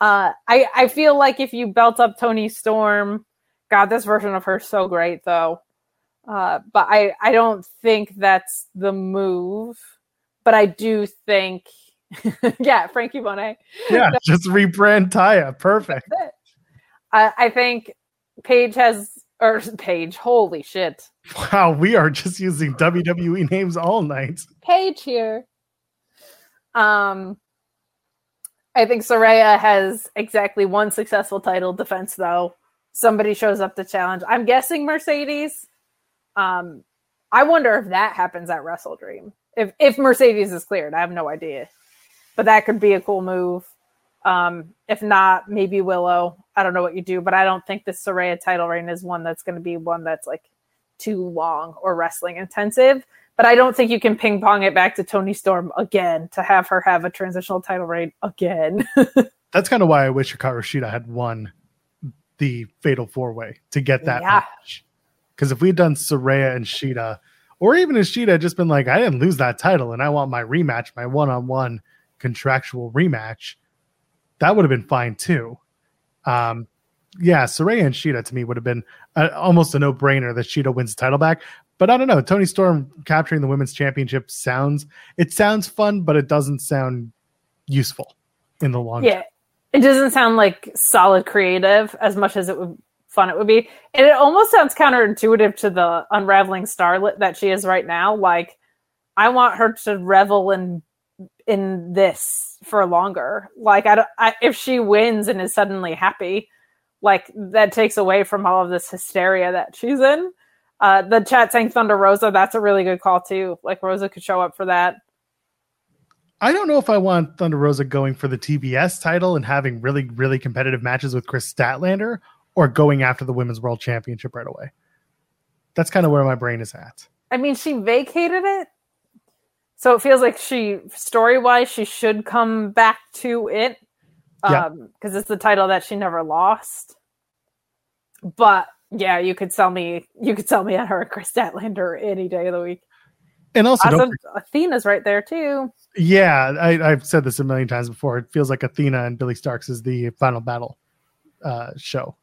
Uh, I, I feel like if you belt up Toni Storm, God, this version of her is so great, though. Uh, but I, I don't think that's the move. But I do think, yeah, Frankie Monet. Yeah, just rebrand Taya. Perfect. I, I think Paige has or Paige. Holy shit, Wow, we are just using WWE names all night. Paige here. Um, I think Saraya has exactly one successful title defense though. Somebody shows up to challenge. I'm guessing Mercedes. Um, I wonder if that happens at Wrestle Dream. If if Mercedes is cleared, I have no idea, but that could be a cool move. Um, if not, maybe Willow. I don't know what you do, but I don't think the Saraya title reign is one that's going to be one that's like too long or wrestling intensive. But I don't think you can ping pong it back to Toni Storm again to have her have a transitional title reign again. That's kind of why I wish Hikaru Shida had won the Fatal Four Way to get that Yeah. match. Because if we'd done Saraya and Shida, or even if Shida had just been like, I didn't lose that title and I want my rematch, my one on one contractual rematch, that would have been fine too. Um, yeah, Saraya and Shida to me would have been a, almost a no brainer that Shida wins the title back. But I don't know. Toni Storm capturing the women's championship sounds it sounds fun, but it doesn't sound useful in the long. Yeah, term. it doesn't sound like solid creative as much as it would fun it would be, and it almost sounds counterintuitive to the unraveling starlet that she is right now. Like, I want her to revel in in this for longer. Like, I, I if she wins and is suddenly happy, like that takes away from all of this hysteria that she's in. Uh, the chat saying Thunder Rosa, that's a really good call too. Like Rosa could show up for that. I don't know if I want Thunder Rosa going for the TBS title and having really, really competitive matches with Kris Statlander or going after the Women's World Championship right away. That's kind of where my brain is at. I mean, she vacated it. So it feels like she, story wise, she should come back to it. Yeah. Um, because it's the title that she never lost. But yeah, you could sell me you could sell me on her and Kris Statlander any day of the week. And also, Awesome. Athena's right there too. Yeah, I, I've said this a million times before. It feels like Athena and Billie Starkz is the final battle uh, show.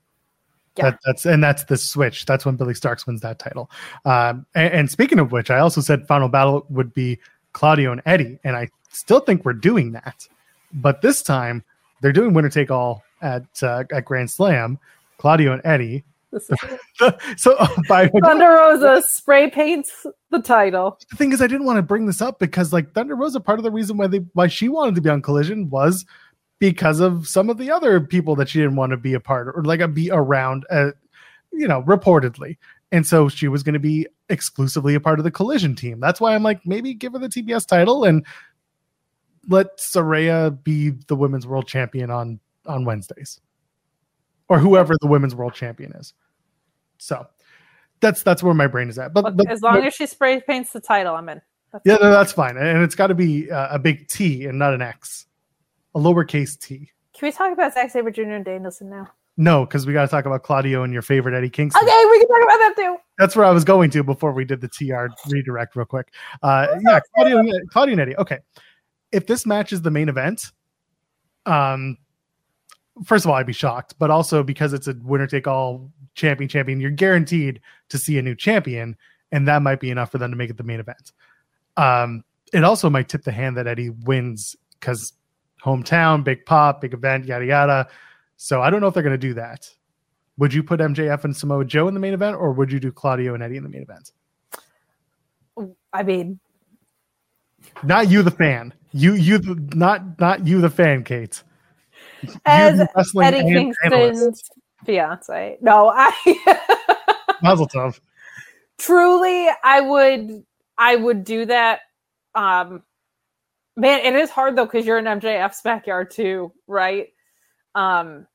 Yeah. That, that's and that's the switch. That's when Billie Starkz wins that title. Um, and, and speaking of which, I also said final battle would be Claudio and Eddie, and I still think we're doing that. But this time, they're doing winner take all at uh, at Grand Slam. Claudio and Eddie. so by Thunder Rosa spray paints the title. the thing is, I didn't want to bring this up because like Thunder Rosa, part of the reason why they why she wanted to be on Collision was because of some of the other people that she didn't want to be a part of, or like a be around, uh, you know, reportedly. And so she was going to be exclusively a part of the Collision team. That's why I'm like, maybe give her the TBS title and let Saraya be the women's world champion on on Wednesdays, or whoever the women's world champion is. So that's that's where my brain is at. But, Look, but as long but- as she spray paints the title, I'm in. That's yeah, no, that's fine, and it's got to be uh, a big T and not an X, a lowercase T. Can we talk about Zack Sabre Jr. and Danielson now? No, because we got to talk about Claudio and your favorite Eddie Kingston. Okay, we can talk about that too. That's where I was going to before we did the TR redirect real quick. Uh, yeah, Claudio, and- Claudio and Eddie. Okay, if this match is the main event, um, first of all, I'd be shocked, but also because it's a winner take all champion champion, you're guaranteed to see a new champion, and that might be enough for them to make it the main event. Um, it also might tip the hand that Eddie wins because hometown, big pop, big event, yada yada. So I don't know if they're going to do that. Would you put MJF and Samoa Joe in the main event, or would you do Claudio and Eddie in the main event? I mean, Not you, the fan. You, you, the, not not you, the fan, Kate. You, as wrestling Eddie analyst. Kingston's fiance. No, I Mazel tov. truly I would I would do that. Um man, it is hard though because you're in MJF's backyard too, right? Um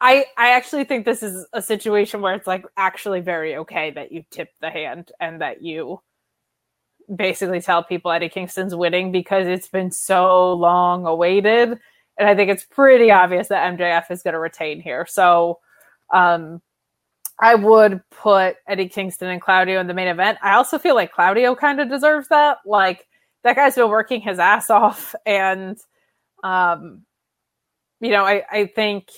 I I actually think this is a situation where it's like actually very okay that you tip the hand and that you basically tell people Eddie Kingston's winning because it's been so long awaited. And I think it's pretty obvious that MJF is going to retain here. So um I would put Eddie Kingston and Claudio in the main event. I also feel like Claudio kind of deserves that. Like that guy's been working his ass off and um you know, I I think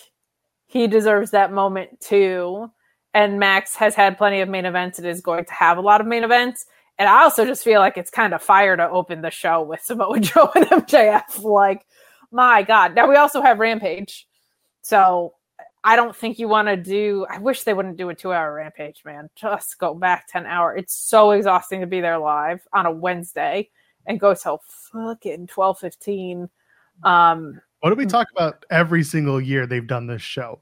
he deserves that moment too. And Max has had plenty of main events and is going to have a lot of main events. And I also just feel like it's kind of fire to open the show with Samoa Joe and MJF. Like, my God. Now we also have Rampage. So I don't think you want to do I wish they wouldn't do a two hour rampage, man. Just go back 10 hour. It's so exhausting to be there live on a Wednesday and go till fucking twelve fifteen. Mm-hmm. Um What do we mm. talk about every single year they've done this show?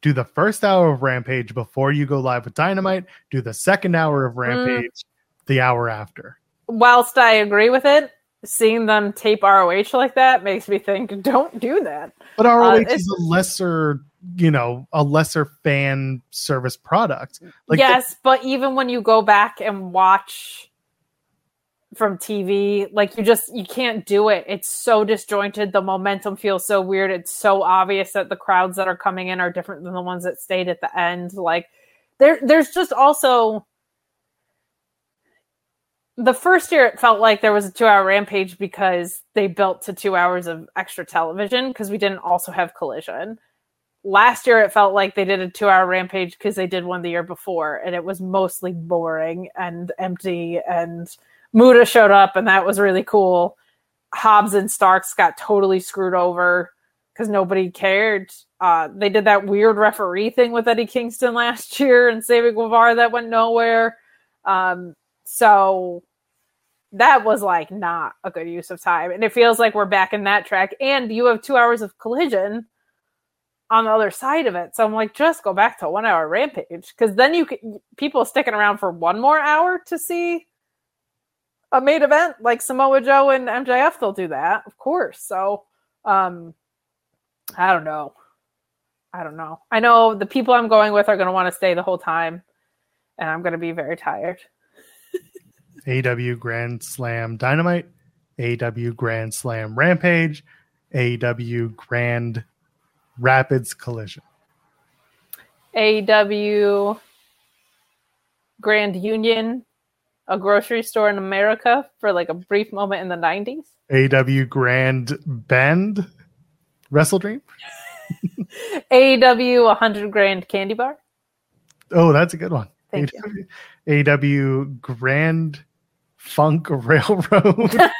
Do the first hour of Rampage before you go live with Dynamite. Do the second hour of mm. Rampage the hour after. whilst I agree with it, seeing them tape ROH like that makes me think, don't do that. But ROH it's- uh, is a lesser, you know, a lesser fan service product. Like yes, but even when you go back and watch from TV, like you just you can't do it. It's so disjointed. The momentum feels so weird. It's so obvious that the crowds that are coming in are different than the ones that stayed at the end. Like there there's just also the first year it felt like there was a two hour rampage because they built to two hours of extra television because we didn't also have collision last year it felt like they did a two hour rampage because they did one the year before and it was mostly boring and empty and muda showed up and that was really cool. Hobbs and starks got totally screwed over because nobody cared. Uh, they did that weird referee thing with eddie kingston last year and Sammy Guevara that went nowhere. Um, so that was like not a good use of time and it feels like we're back in that track and you have two hours of collision on the other side of it. So I'm like, just go back to one hour rampage because then you can people sticking around for one more hour to see a main event like Samoa Joe and MJF. They'll do that, of course. So, um, I don't know. I don't know. I know the people I'm going with are going to want to stay the whole time, and I'm going to be very tired. AW Grand Slam Dynamite, AW Grand Slam Rampage, AW Grand Rapids Collision. AW Grand Union, a grocery store in America for like a brief moment in the 90s. AW Grand Bend Wrestle Dream. AW 100 Grand Candy Bar. Oh, that's a good one. Thank AW, AW Grand Funk Railroad.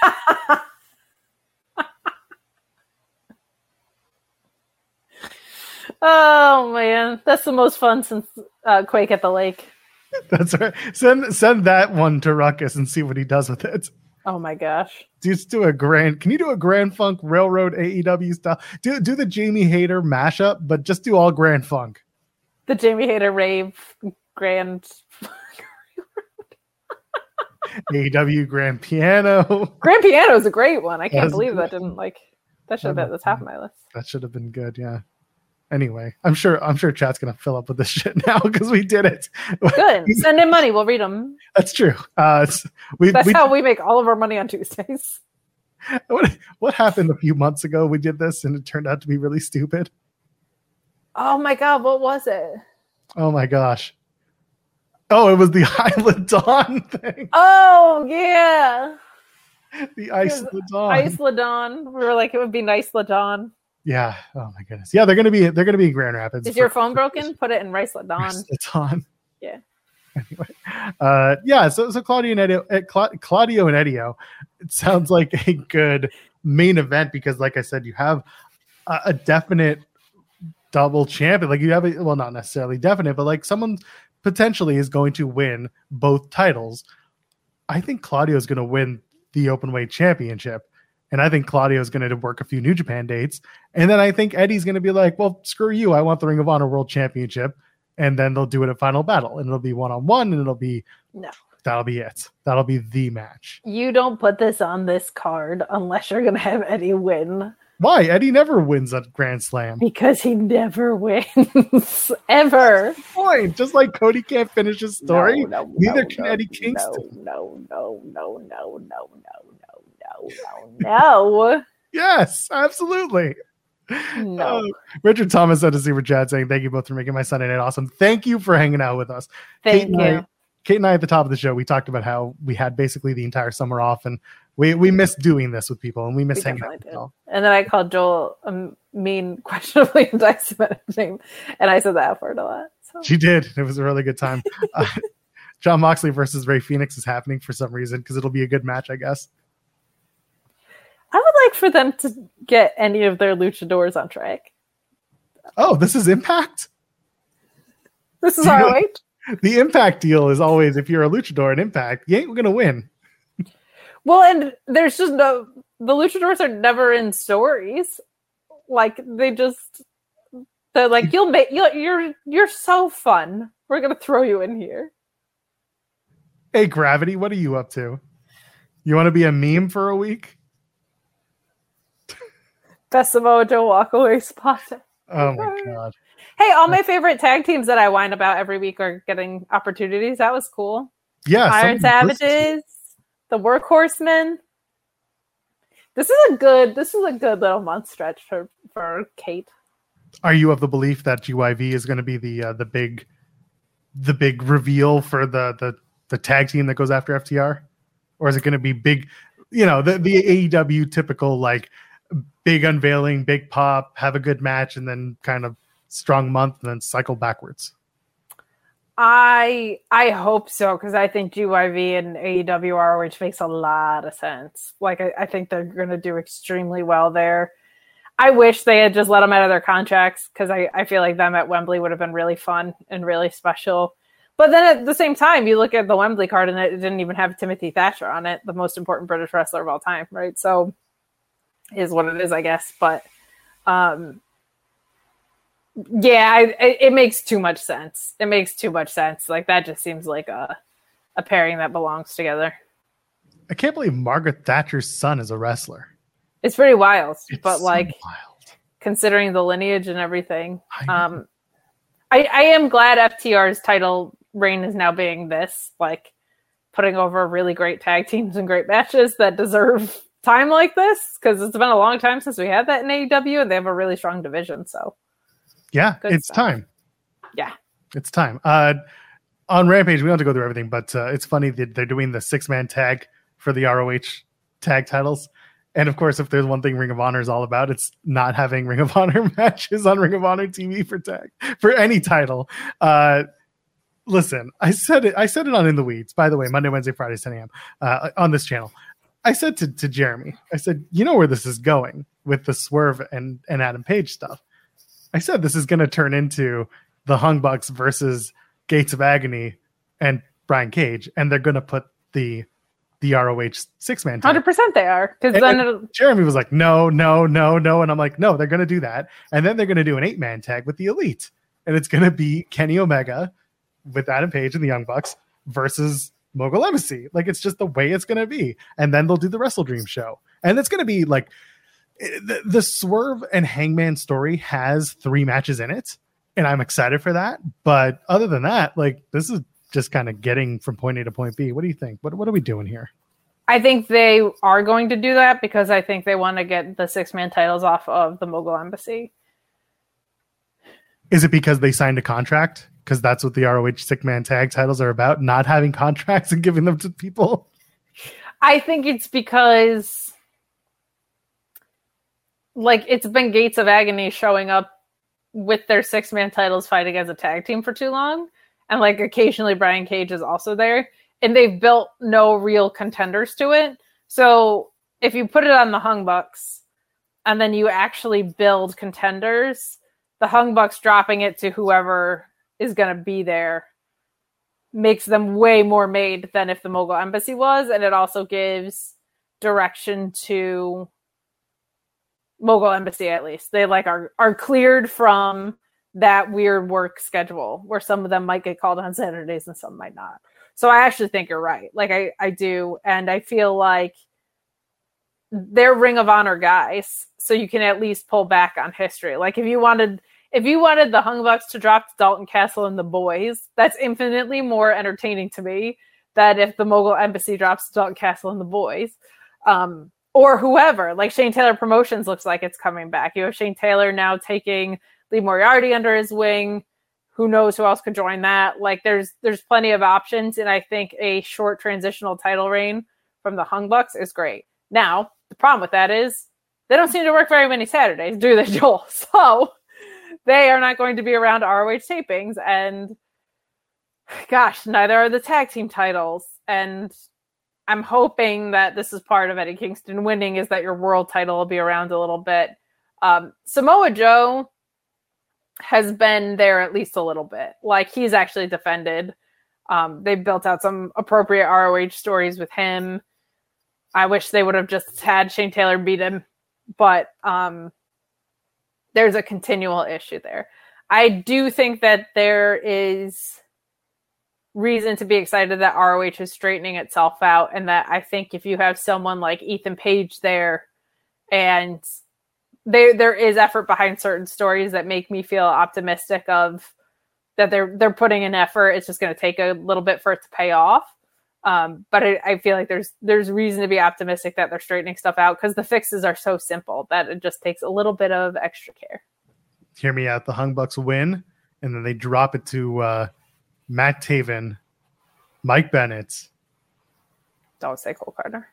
Oh man, that's the most fun since uh, Quake at the Lake. That's right. Send send that one to Ruckus and see what he does with it. Oh my gosh. Just do a grand. Can you do a Grand Funk Railroad AEW style? Do do the Jamie Hayter mashup, but just do all Grand Funk. The Jamie Hayter rave Grand AEW Grand Piano. Grand Piano is a great one. I can't That's believe that didn't like that should have been that's half my list. That should have been good. Yeah. Anyway, I'm sure I'm sure chat's gonna fill up with this shit now because we did it. Good. Send in money. We'll read them. That's true. Uh, we, That's we how we make all of our money on Tuesdays. what, what happened a few months ago? We did this and it turned out to be really stupid. Oh my god, what was it? Oh my gosh. Oh, it was the Isla Dawn thing. Oh yeah. The Isla Dawn. Isla Dawn. We were like, it would be nice Dawn. Yeah. Oh my goodness. Yeah, they're gonna be they're gonna be in Grand Rapids. Is your phone broken? Put it in Rice Dawn. It's on. Yeah. Anyway, uh, yeah. So so Claudio and Edio, uh, Cla- Claudio and Edio, it sounds like a good main event because, like I said, you have a, a definite double champion. Like you have a well, not necessarily definite, but like someone potentially is going to win both titles. I think Claudio is going to win the open weight championship. And I think Claudio is going to work a few New Japan dates. And then I think Eddie's going to be like, well, screw you. I want the Ring of Honor World Championship. And then they'll do it at Final Battle. And it'll be one on one. And it'll be, No. that'll be it. That'll be the match. You don't put this on this card unless you're gonna have Eddie win. Why? Eddie never wins a Grand Slam. Because he never wins. Ever. Point. Just like Cody can't finish his story. No, no, neither no, can Eddie Kingston. No, no, no, no, no, no, no, no, no, no, Yes, absolutely. no. Uh, Richard Thomas said to Super Chat saying, Thank you both for making my Sunday night awesome. Thank you for hanging out with us. Thank Kate and I- you. Kate and I at the top of the show, we talked about how we had basically the entire summer off and we, we miss doing this with people and we miss We hanging out with did. And then I called Joel a mean, questionably anti-Semitic name, and I said that F word a lot. So She did. It was a really good time. Uh, Jon Moxley versus Rey Fenix is happening for some reason because it'll be a good match, I guess. I would like for them to get any of their luchadors on track. Oh, this is Impact? This is our The Impact deal is always if you're a luchador at Impact, you ain't going to win. Well, and there's just no the luchadors are never in stories. Like they just they're like you'll make you you're you're so fun. We're gonna throw you in here. Hey, Gravity, what are you up to? You want to be a meme for a week? Best Samoa Joe walkaway spot. Oh my God. Hey, all my favorite tag teams that I whine about every week are getting opportunities. That was cool. Yeah. Iron someone listens to you. Savages, the Workhorsemen. This is a good. This is a good little month stretch for for Kate. Are you of the belief that GYV is going to be the uh, the big the big reveal for the the the tag team that goes after FTR? or is it going to be big? You know, the the AEW typical like big unveiling, big pop, have a good match, and then kind of strong month, and then cycle backwards. I I hope so because I think GYV and AEW ROH makes a lot of sense. Like I, I think they're going to do extremely well there. I wish they had just let them out of their contracts because I, I feel like them at Wembley would have been really fun and really special. But then at the same time, you look at the Wembley card and it didn't even have Timothy Thatcher on it, the most important British wrestler of all time, right? So is what it is, I guess. But um, yeah, I, it makes too much sense. It makes too much sense. Like that just seems like a a pairing that belongs together. I can't believe Margaret Thatcher's son is a wrestler. It's pretty wild, It's but so like wild. considering the lineage and everything. I. Um, I, I am glad FTR's title reign is now being this, like putting over really great tag teams and great matches that deserve time like this because it's been a long time since we had that in AEW and they have a really strong division. So Yeah, Good it's stuff. time. yeah, It's time. Uh, on Rampage, we don't have to go through everything, but uh, it's funny that they're doing the six man tag for the ROH tag titles. And of course, if there's one thing Ring of Honor is all about, it's not having Ring of Honor matches on Ring of Honor TV for tag for any title. Uh, listen, I said it. I said it on In the Weeds. By the way, Monday, Wednesday, Friday, 10 a.m. Uh, on this channel. I said to, to Jeremy, I said, you know where this is going with the Swerve and and Adam Page stuff. I said this is going to turn into the Hung Bucks versus Gates of Agony and Brian Cage, and they're going to put the the ROH six man. hundred percent they are because then it'll, Jeremy was like, no, no, no, no. And I'm like, no, they're going to do that. And then they're going to do an eight man tag with the Elite. And it's going to be Kenny Omega with Adam Page and the Young Bucks versus Mogul Embassy. Like, it's just the way it's going to be. And then they'll do the Wrestle Dream show. And it's going to be like eh, the, the Swerve and Hangman story has three matches in it. And I'm excited for that. But other than that, like, this is just kind of getting from point A to point B. What do you think? What, what are we doing here? I think they are going to do that because I think they want to get the six man titles off of the Mogul Embassy. Is it because they signed a contract? Because that's what the ROH six man tag titles are about, not having contracts and giving them to people. I think it's because like it's been Gates of Agony showing up with their six man titles fighting as a tag team for too long. And like occasionally Brian Cage is also there. And they've built no real contenders to it. So if you put it on the Hung Bucks and then you actually build contenders, the Hung Bucks dropping it to whoever is gonna be there makes them way more made than if the Mogul Embassy was, and it also gives direction to Mogul Embassy at least. They like are are cleared from that weird work schedule where some of them might get called on Saturdays and some might not. So I actually think you're right. Like I, I do, and I feel like they're Ring of Honor guys, so you can at least pull back on history. Like if you wanted if you wanted the Hung Bucks to drop Dalton Castle and the boys, that's infinitely more entertaining to me than if the Mogul Embassy drops Dalton Castle and the boys. Um, or whoever, like Shane Taylor Promotions looks like it's coming back. You have Shane Taylor now taking Lee Moriarty under his wing. Who knows who else could join that? Like there's there's plenty of options, and I think a short transitional title reign from the Hung Bucks is great. Now, the problem with that is they don't seem to work very many Saturdays, do they, Joel? So they are not going to be around ROH tapings, and gosh, neither are the tag team titles. And I'm hoping that this is part of Eddie Kingston winning is that your world title will be around a little bit. Um, Samoa Joe has been there at least a little bit. Like he's actually defended. Um, they built out some appropriate ROH stories with him. I wish they would have just had Shane Taylor beat him, but um, there's a continual issue there. I do think that there is reason to be excited that ROH is straightening itself out, and that I think if you have someone like Ethan Page there, and there there is effort behind certain stories that make me feel optimistic of that they're they're putting in effort. It's just going to take a little bit for it to pay off. Um, but I, I feel like there's there's reason to be optimistic that they're straightening stuff out because the fixes are so simple that it just takes a little bit of extra care. Hear me out. The Hung Bucks win, and then they drop it to uh, Matt Taven, Mike Bennett, Don't say Cole Carter.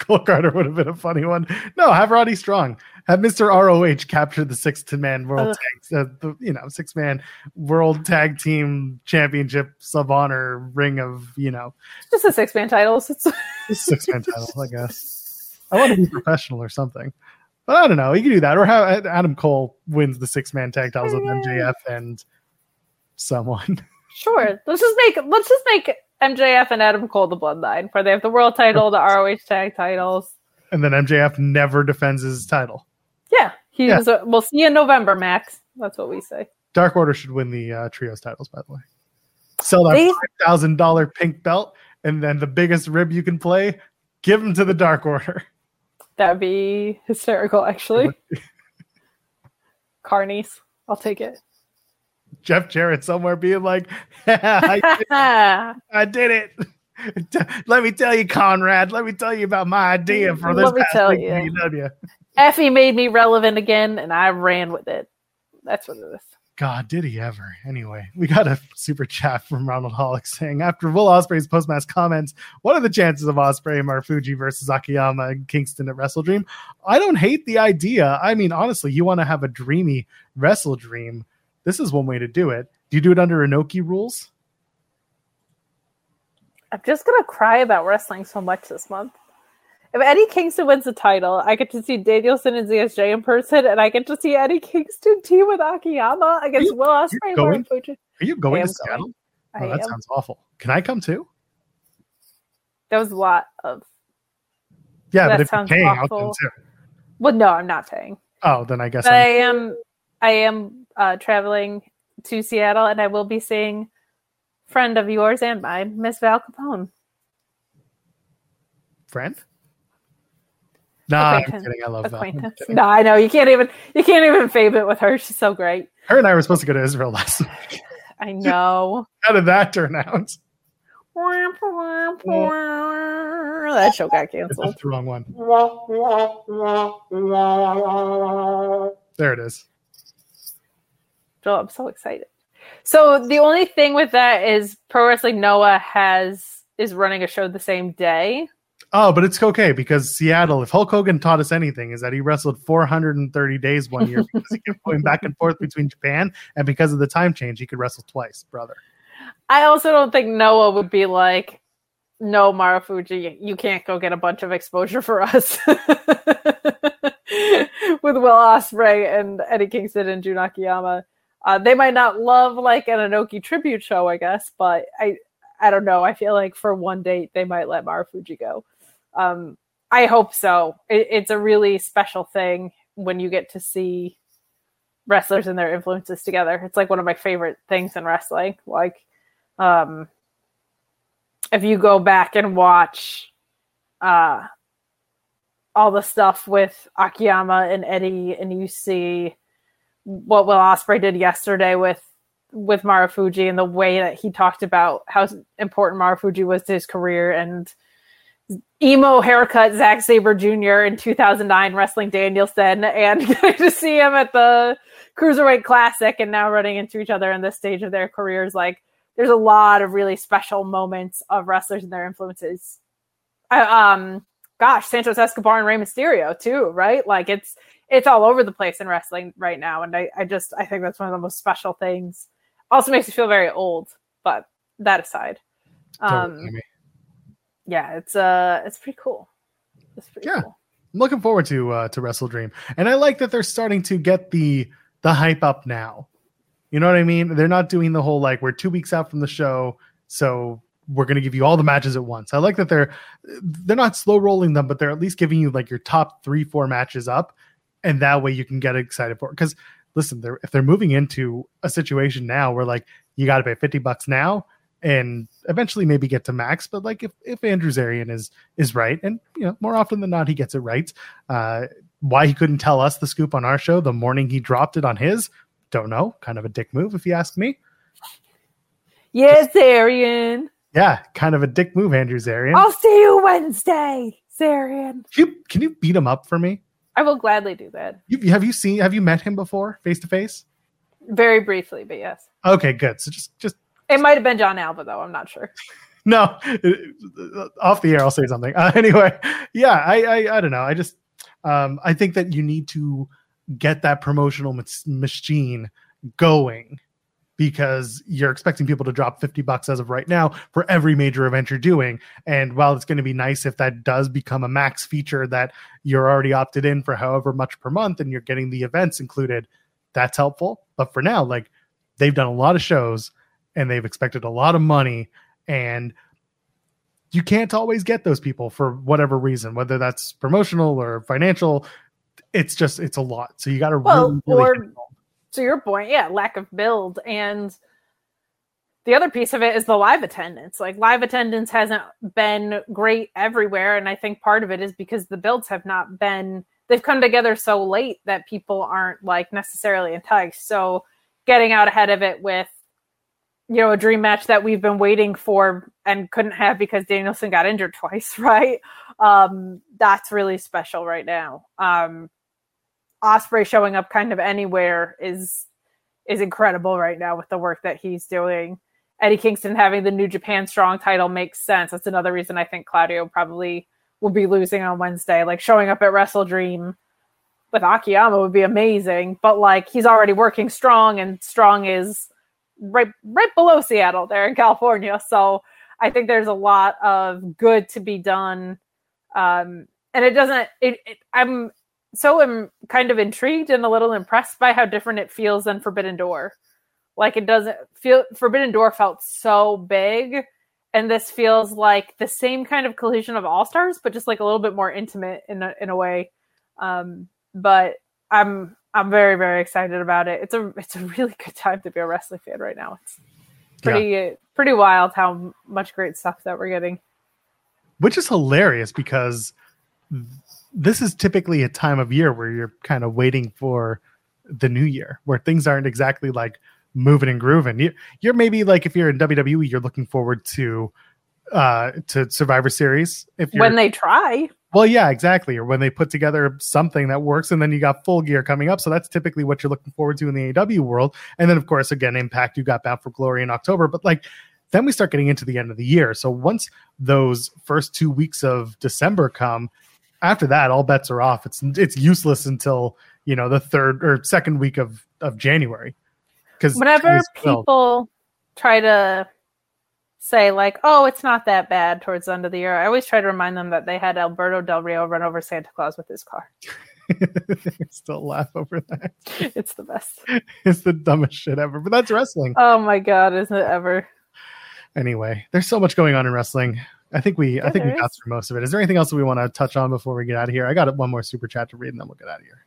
Cole Carter would have been a funny one. No, have Roddy Strong. Have Mr. ROH capture the six man world tag, uh, the, you know, six man world tag team championship sub honor ring of, you know, Just a six man titles. It's six man titles, I guess. I want to be professional or something. But I don't know. You can do that. Or how Adam Cole wins the six man tag titles with MJF and someone. sure. Let's just make let's just make MJF and Adam Cole the bloodline, where they have the world title, the ROH tag titles. And then MJF never defends his title. Yeah, he Yeah. was. A, we'll see you in November, Max. That's what we say. Dark Order should win the uh, trios titles, by the way. Sell that They- five thousand dollar pink belt, and then the biggest rib you can play, give them to the Dark Order. That'd be hysterical, actually. Carnies, I'll take it. Jeff Jarrett somewhere being like, I, did, I did it. Let me tell you, Conrad. Let me tell you about my idea mm, for this Let me tell you. AEW. Effie made me relevant again, and I ran with it. That's what it is. God, did he ever? Anyway, we got a super chat from Ronald Hollick saying after Will Ospreay's postmatch comments, what are the chances of Ospreay and Marufuji versus Akiyama and Kingston at Wrestle Dream? I don't hate the idea. I mean, honestly, you want to have a dreamy Wrestle Dream. This is one way to do it. Do you do it under Inoki rules? I'm just gonna cry about wrestling so much this month. If Eddie Kingston wins the title, I get to see Danielson and ZSJ in person, and I get to see Eddie Kingston team with Akiyama against You- Will Ospreay going? Are you going to Seattle? Oh, that am. sounds awful. Can I come too? That was a lot of. Yeah, That but if you're sounds paying, I'll come awful. too. Well, no, I'm not paying. Oh, then I guess I am. I am uh, traveling to Seattle, and I will be seeing friend of yours and mine, Miss Val Capone. friend. Nah, I'm kidding. I love that. I'm No, I know you can't even you can't even fave it with her. She's so great. Her and I were supposed to go to Israel last week. I know. How did that turn out? that show got canceled. That's the wrong one. There it is. I'm so excited. So the only thing with that is Pro Wrestling Noah has is running a show the same day. Oh, but it's okay because Seattle, if Hulk Hogan taught us anything, is that he wrestled 430 days one year because he kept going back and forth between Japan, and because of the time change, he could wrestle twice, brother. I also don't think Noah would be like, "No, Marufuji, you can't go get a bunch of exposure for us." With Will Ospreay and Eddie Kingston and Jun Akiyama, uh, they might not love like an Inoki tribute show, I guess, but I, I don't know. I feel like for one date they might let Marufuji go. Um, I hope so. It, it's a really special thing when you get to see wrestlers and their influences together. It's like one of my favorite things in wrestling. Like um if you go back and watch uh all the stuff with Akiyama and Eddie and you see what Will Ospreay did yesterday with with Marufuji and the way that he talked about how important Marufuji was to his career and emo haircut Zack Sabre Jr. in 2009 wrestling Danielson and to see him at the Cruiserweight Classic and now running into each other in this stage of their careers like there's a lot of really special moments of wrestlers and their influences. I, um, gosh, Santos Escobar and Rey Mysterio too, right? Like it's it's all over the place in wrestling right now, and I, I just I think that's one of the most special things. Also makes me feel very old, but that aside, um, Amy. yeah, it's uh, it's pretty cool. It's pretty Yeah. cool. I'm looking forward to uh, to Wrestle Dream, and I like that they're starting to get the the hype up now. You know what I mean? They're not doing the whole like we're two weeks out from the show, so we're going to give you all the matches at once. I like that they're they're not slow rolling them, but they're at least giving you like your top three four matches up, and that way you can get excited for it. Because listen, they're if they're moving into a situation now where like you got to pay fifty bucks now and eventually maybe get to max but like if if andrew zarian is is right and you know more often than not he gets it right uh why he couldn't tell us the scoop on our show the morning he dropped it on his don't know kind of a dick move if you ask me Yes, Arian. yeah kind of a dick move andrew zarian I'll see you Wednesday, Zarian. can, you, can you beat him up for me I will gladly do that. you, have you seen have you met him before face to face Very briefly, but yes. okay good so just just It might have been Jon Alba though. I'm not sure. no, off the air, I'll say something. Uh, anyway, yeah, I, I, I don't know. I just, um, I think that you need to get that promotional mach- machine going because you're expecting people to drop 50 bucks as of right now for every major event you're doing. And while it's going to be nice if that does become a max feature that you're already opted in for however much per month and you're getting the events included, that's helpful. But for now, like they've done a lot of shows and they've expected a lot of money and you can't always get those people for whatever reason whether that's promotional or financial it's just it's a lot so you got to Well, really, really or-. To your point, yeah, lack of build. And the other piece of it is the live attendance. Like live attendance hasn't been great everywhere. And I think part of it is because the builds have not been they've come together so late that people aren't like necessarily enticed. So getting out ahead of it with you know a dream match that we've been waiting for and couldn't have because Danielson got injured twice, right? Um, that's really special right now. Um, Ospreay showing up kind of anywhere is is incredible right now with the work that he's doing. Eddie Kingston having the New Japan Strong title makes sense. That's another reason I think Claudio probably will be losing on Wednesday. Like showing up at Wrestle Dream with Akiyama would be amazing, but like he's already working Strong, and Strong is right right below Seattle there in California. So I think there's a lot of good to be done. Um, and it doesn't. It, it I'm so am kind of intrigued and a little impressed by how different it feels than Forbidden Door. Like it doesn't feel Forbidden Door felt so big, and this feels like the same kind of collision of All Stars, but just like a little bit more intimate in a, in a way. Um, but I'm I'm very very excited about it. It's a it's a really good time to be a wrestling fan right now. It's pretty pretty wild how much great stuff that we're getting. which is hilarious because this is typically a time of year where you're kind of waiting for the new year where things aren't exactly like moving and grooving. You, you're maybe like if you're in wwe you're looking forward to uh to survivor series if When they try, well yeah exactly or when they put together something that works and then you got full gear coming up. So that's typically what you're looking forward to in the aw world. And then of course again impact you got bound for glory in october. But like then we start getting into the end of the year. So once those first two weeks of december come after that all bets are off it's it's useless until you know the third or second week of of january because whenever people try to say like, "Oh, it's not that bad" towards the end of the year, I always try to remind them that they had Alberto Del Rio run over Santa Claus with his car. still laugh over that It's the best. it's the dumbest shit ever but that's wrestling Oh my god, isn't it ever? anyway there's so much going on in wrestling i think we i think we got is. through most of it is there anything else that we want to touch on before we get out of here i got one more super chat to read and then we'll get out of here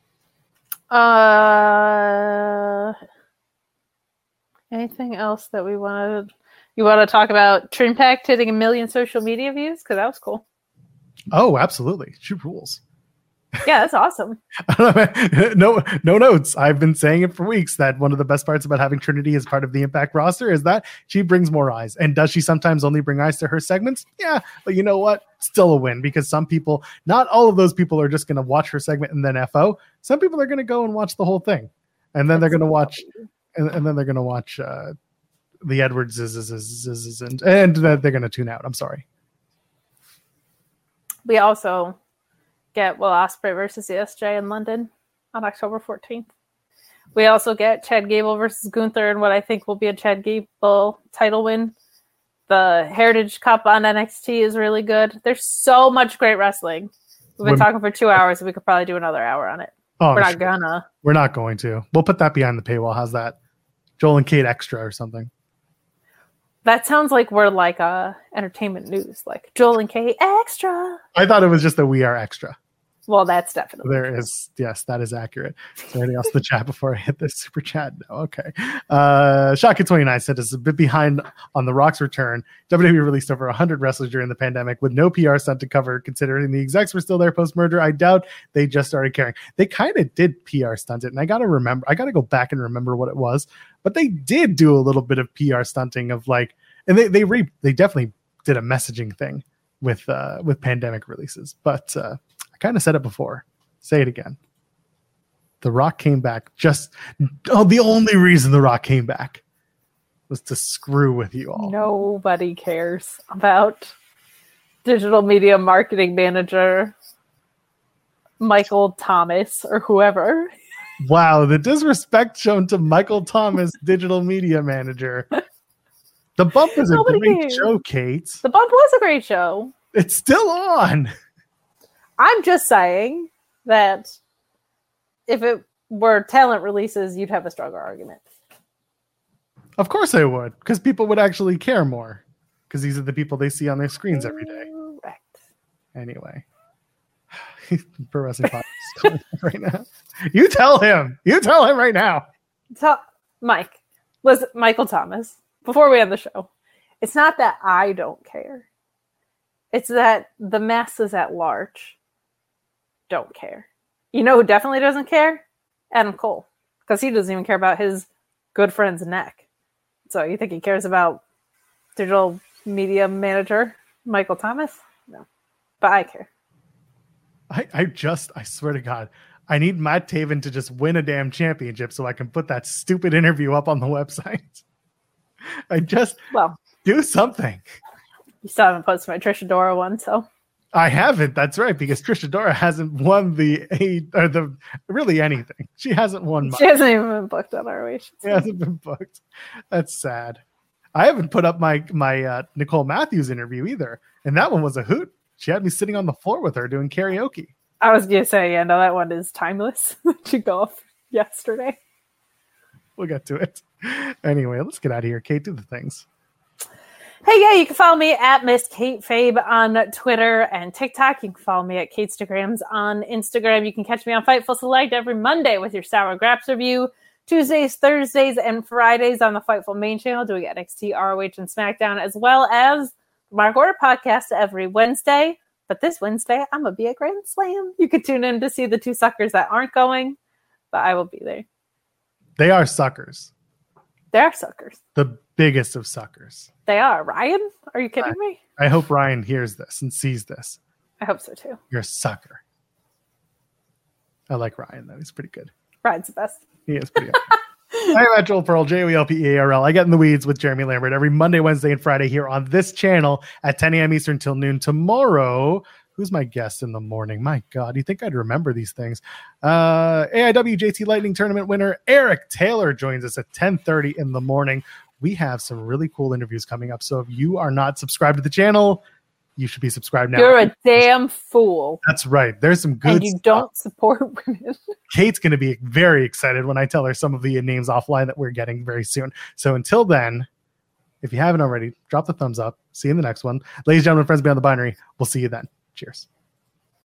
Uh, anything else that we wanted? You want to talk about Trimpact hitting a million social media views? Because that was cool. oh absolutely she rules Yeah, that's awesome. no no notes. I've been saying it for weeks that one of the best parts about having trinity as part of the impact roster is that she brings more eyes. And does she sometimes only bring eyes to her segments? Yeah but you know what? Still a win because some people not all of those people are just going to watch her segment and then fo some people are going to go and watch the whole thing. And then they're going to watch and, and then they're going to watch uh the edwards is, is, is, is, is- and and they're going to tune out. I'm sorry. We also get Will Ospreay versus ZSJ in London on October 14th. We also get Chad Gable versus Gunther and what I think will be a Chad Gable title win. The Heritage Cup on NXT is really good. There's so much great wrestling. We've been Women- talking for two hours. We could probably do another hour on it. oh We're sure. not gonna. We're not going to. We'll put that behind the paywall. How's that? Joel and Kate extra or something. That sounds like we're like uh entertainment news, like Joel and Kate extra. I thought it was just that we are extra. Well, that's definitely There is, yes, that is accurate. Is there anything else in the chat before I hit this super chat? No, okay. Uh, Shaka29 said it's a bit behind on The Rock's return. WWE released over 100 wrestlers during the pandemic with no PR stunt to cover, considering the execs were still there post merger. I doubt they just started caring. They kind of did PR stunt it, and I got to remember, I got to go back and remember what it was, but they did do a little bit of PR stunting of like, and they, they, re, they definitely did a messaging thing with, uh, with pandemic releases, but, uh, kind of said it before. Say it again. The Rock came back just oh the only reason The Rock came back was to screw with you all. Nobody cares about digital media marketing manager Michael Thomas or whoever. Wow, the disrespect shown to Michael Thomas, digital media manager. The bump is a great cares. show, Kate. The bump was a great show. It's still on. I'm just saying that if it were talent releases, you'd have a stronger argument. Of course I would, because people would actually care more. Because these are the people they see on their screens every day. Correct. Anyway. Pro Wrestling Podcast right now. You tell him. You tell him right now. So, Mike, listen, Michael Thomas, before we end the show, it's not that I don't care. It's that the masses at large don't care. You know who definitely doesn't care? Adam Cole. Because he doesn't even care about his good friend's neck. So you think he cares about digital media manager Michael Thomas? No. But I care. I, I just, I swear to God, I need Matt Taven to just win a damn championship so I can put that stupid interview up on the website. I just Well, do something. you still haven't posted my Trisha Dora one, so I haven't. That's right, because Trisha Dora hasn't won the eight or the really anything. She hasn't won much. she hasn't even been booked on our way. She hasn't been booked. That's sad. I haven't put up my my uh, Nicole Matthews interview either, and that one was a hoot. She had me sitting on the floor with her doing karaoke. I was gonna say, yeah, no, that one is timeless. to go off yesterday. We'll get to it. Anyway, let's get out of here. Kate, do the things. Hey, yeah, you can follow me at Miss Kate Fabe on Twitter and TikTok. You can follow me at Katestagrams on Instagram. You can catch me on Fightful Select every Monday with your Sour Graps review. Tuesdays, Thursdays, and Fridays on the Fightful main channel doing NXT, ROH, and SmackDown, as well as Mark Order podcast every Wednesday. But this Wednesday, I'm going to be at Grand Slam. You can tune in to see the two suckers that aren't going, but I will be there. They are suckers. They are suckers. The biggest of suckers. They are. Ryan, are you kidding me? I hope Ryan hears this and sees this. I hope so too. You're a sucker. I like Ryan, though. He's pretty good. Ryan's the best. He is pretty good. I'm at Joel Pearl, J O E L P E A R L. I get in the weeds with Jeremy Lambert every Monday, Wednesday, and Friday here on this channel at 10 a.m. Eastern till noon. Tomorrow, who's my guest in the morning? My God, you think I'd remember these things? Uh, AIW JT Lightning Tournament winner Eric Taylor joins us at 10:30 in the morning. We have some really cool interviews coming up. So if you are not subscribed to the channel, you should be subscribed now. You're a damn fool. That's right. There's some good. and you stuff. don't support women. Kate's going to be very excited when I tell her some of the names offline that we're getting very soon. So until then, if you haven't already, drop the thumbs up. See you in the next one. Ladies and gentlemen, friends beyond the binary, we'll see you then. Cheers.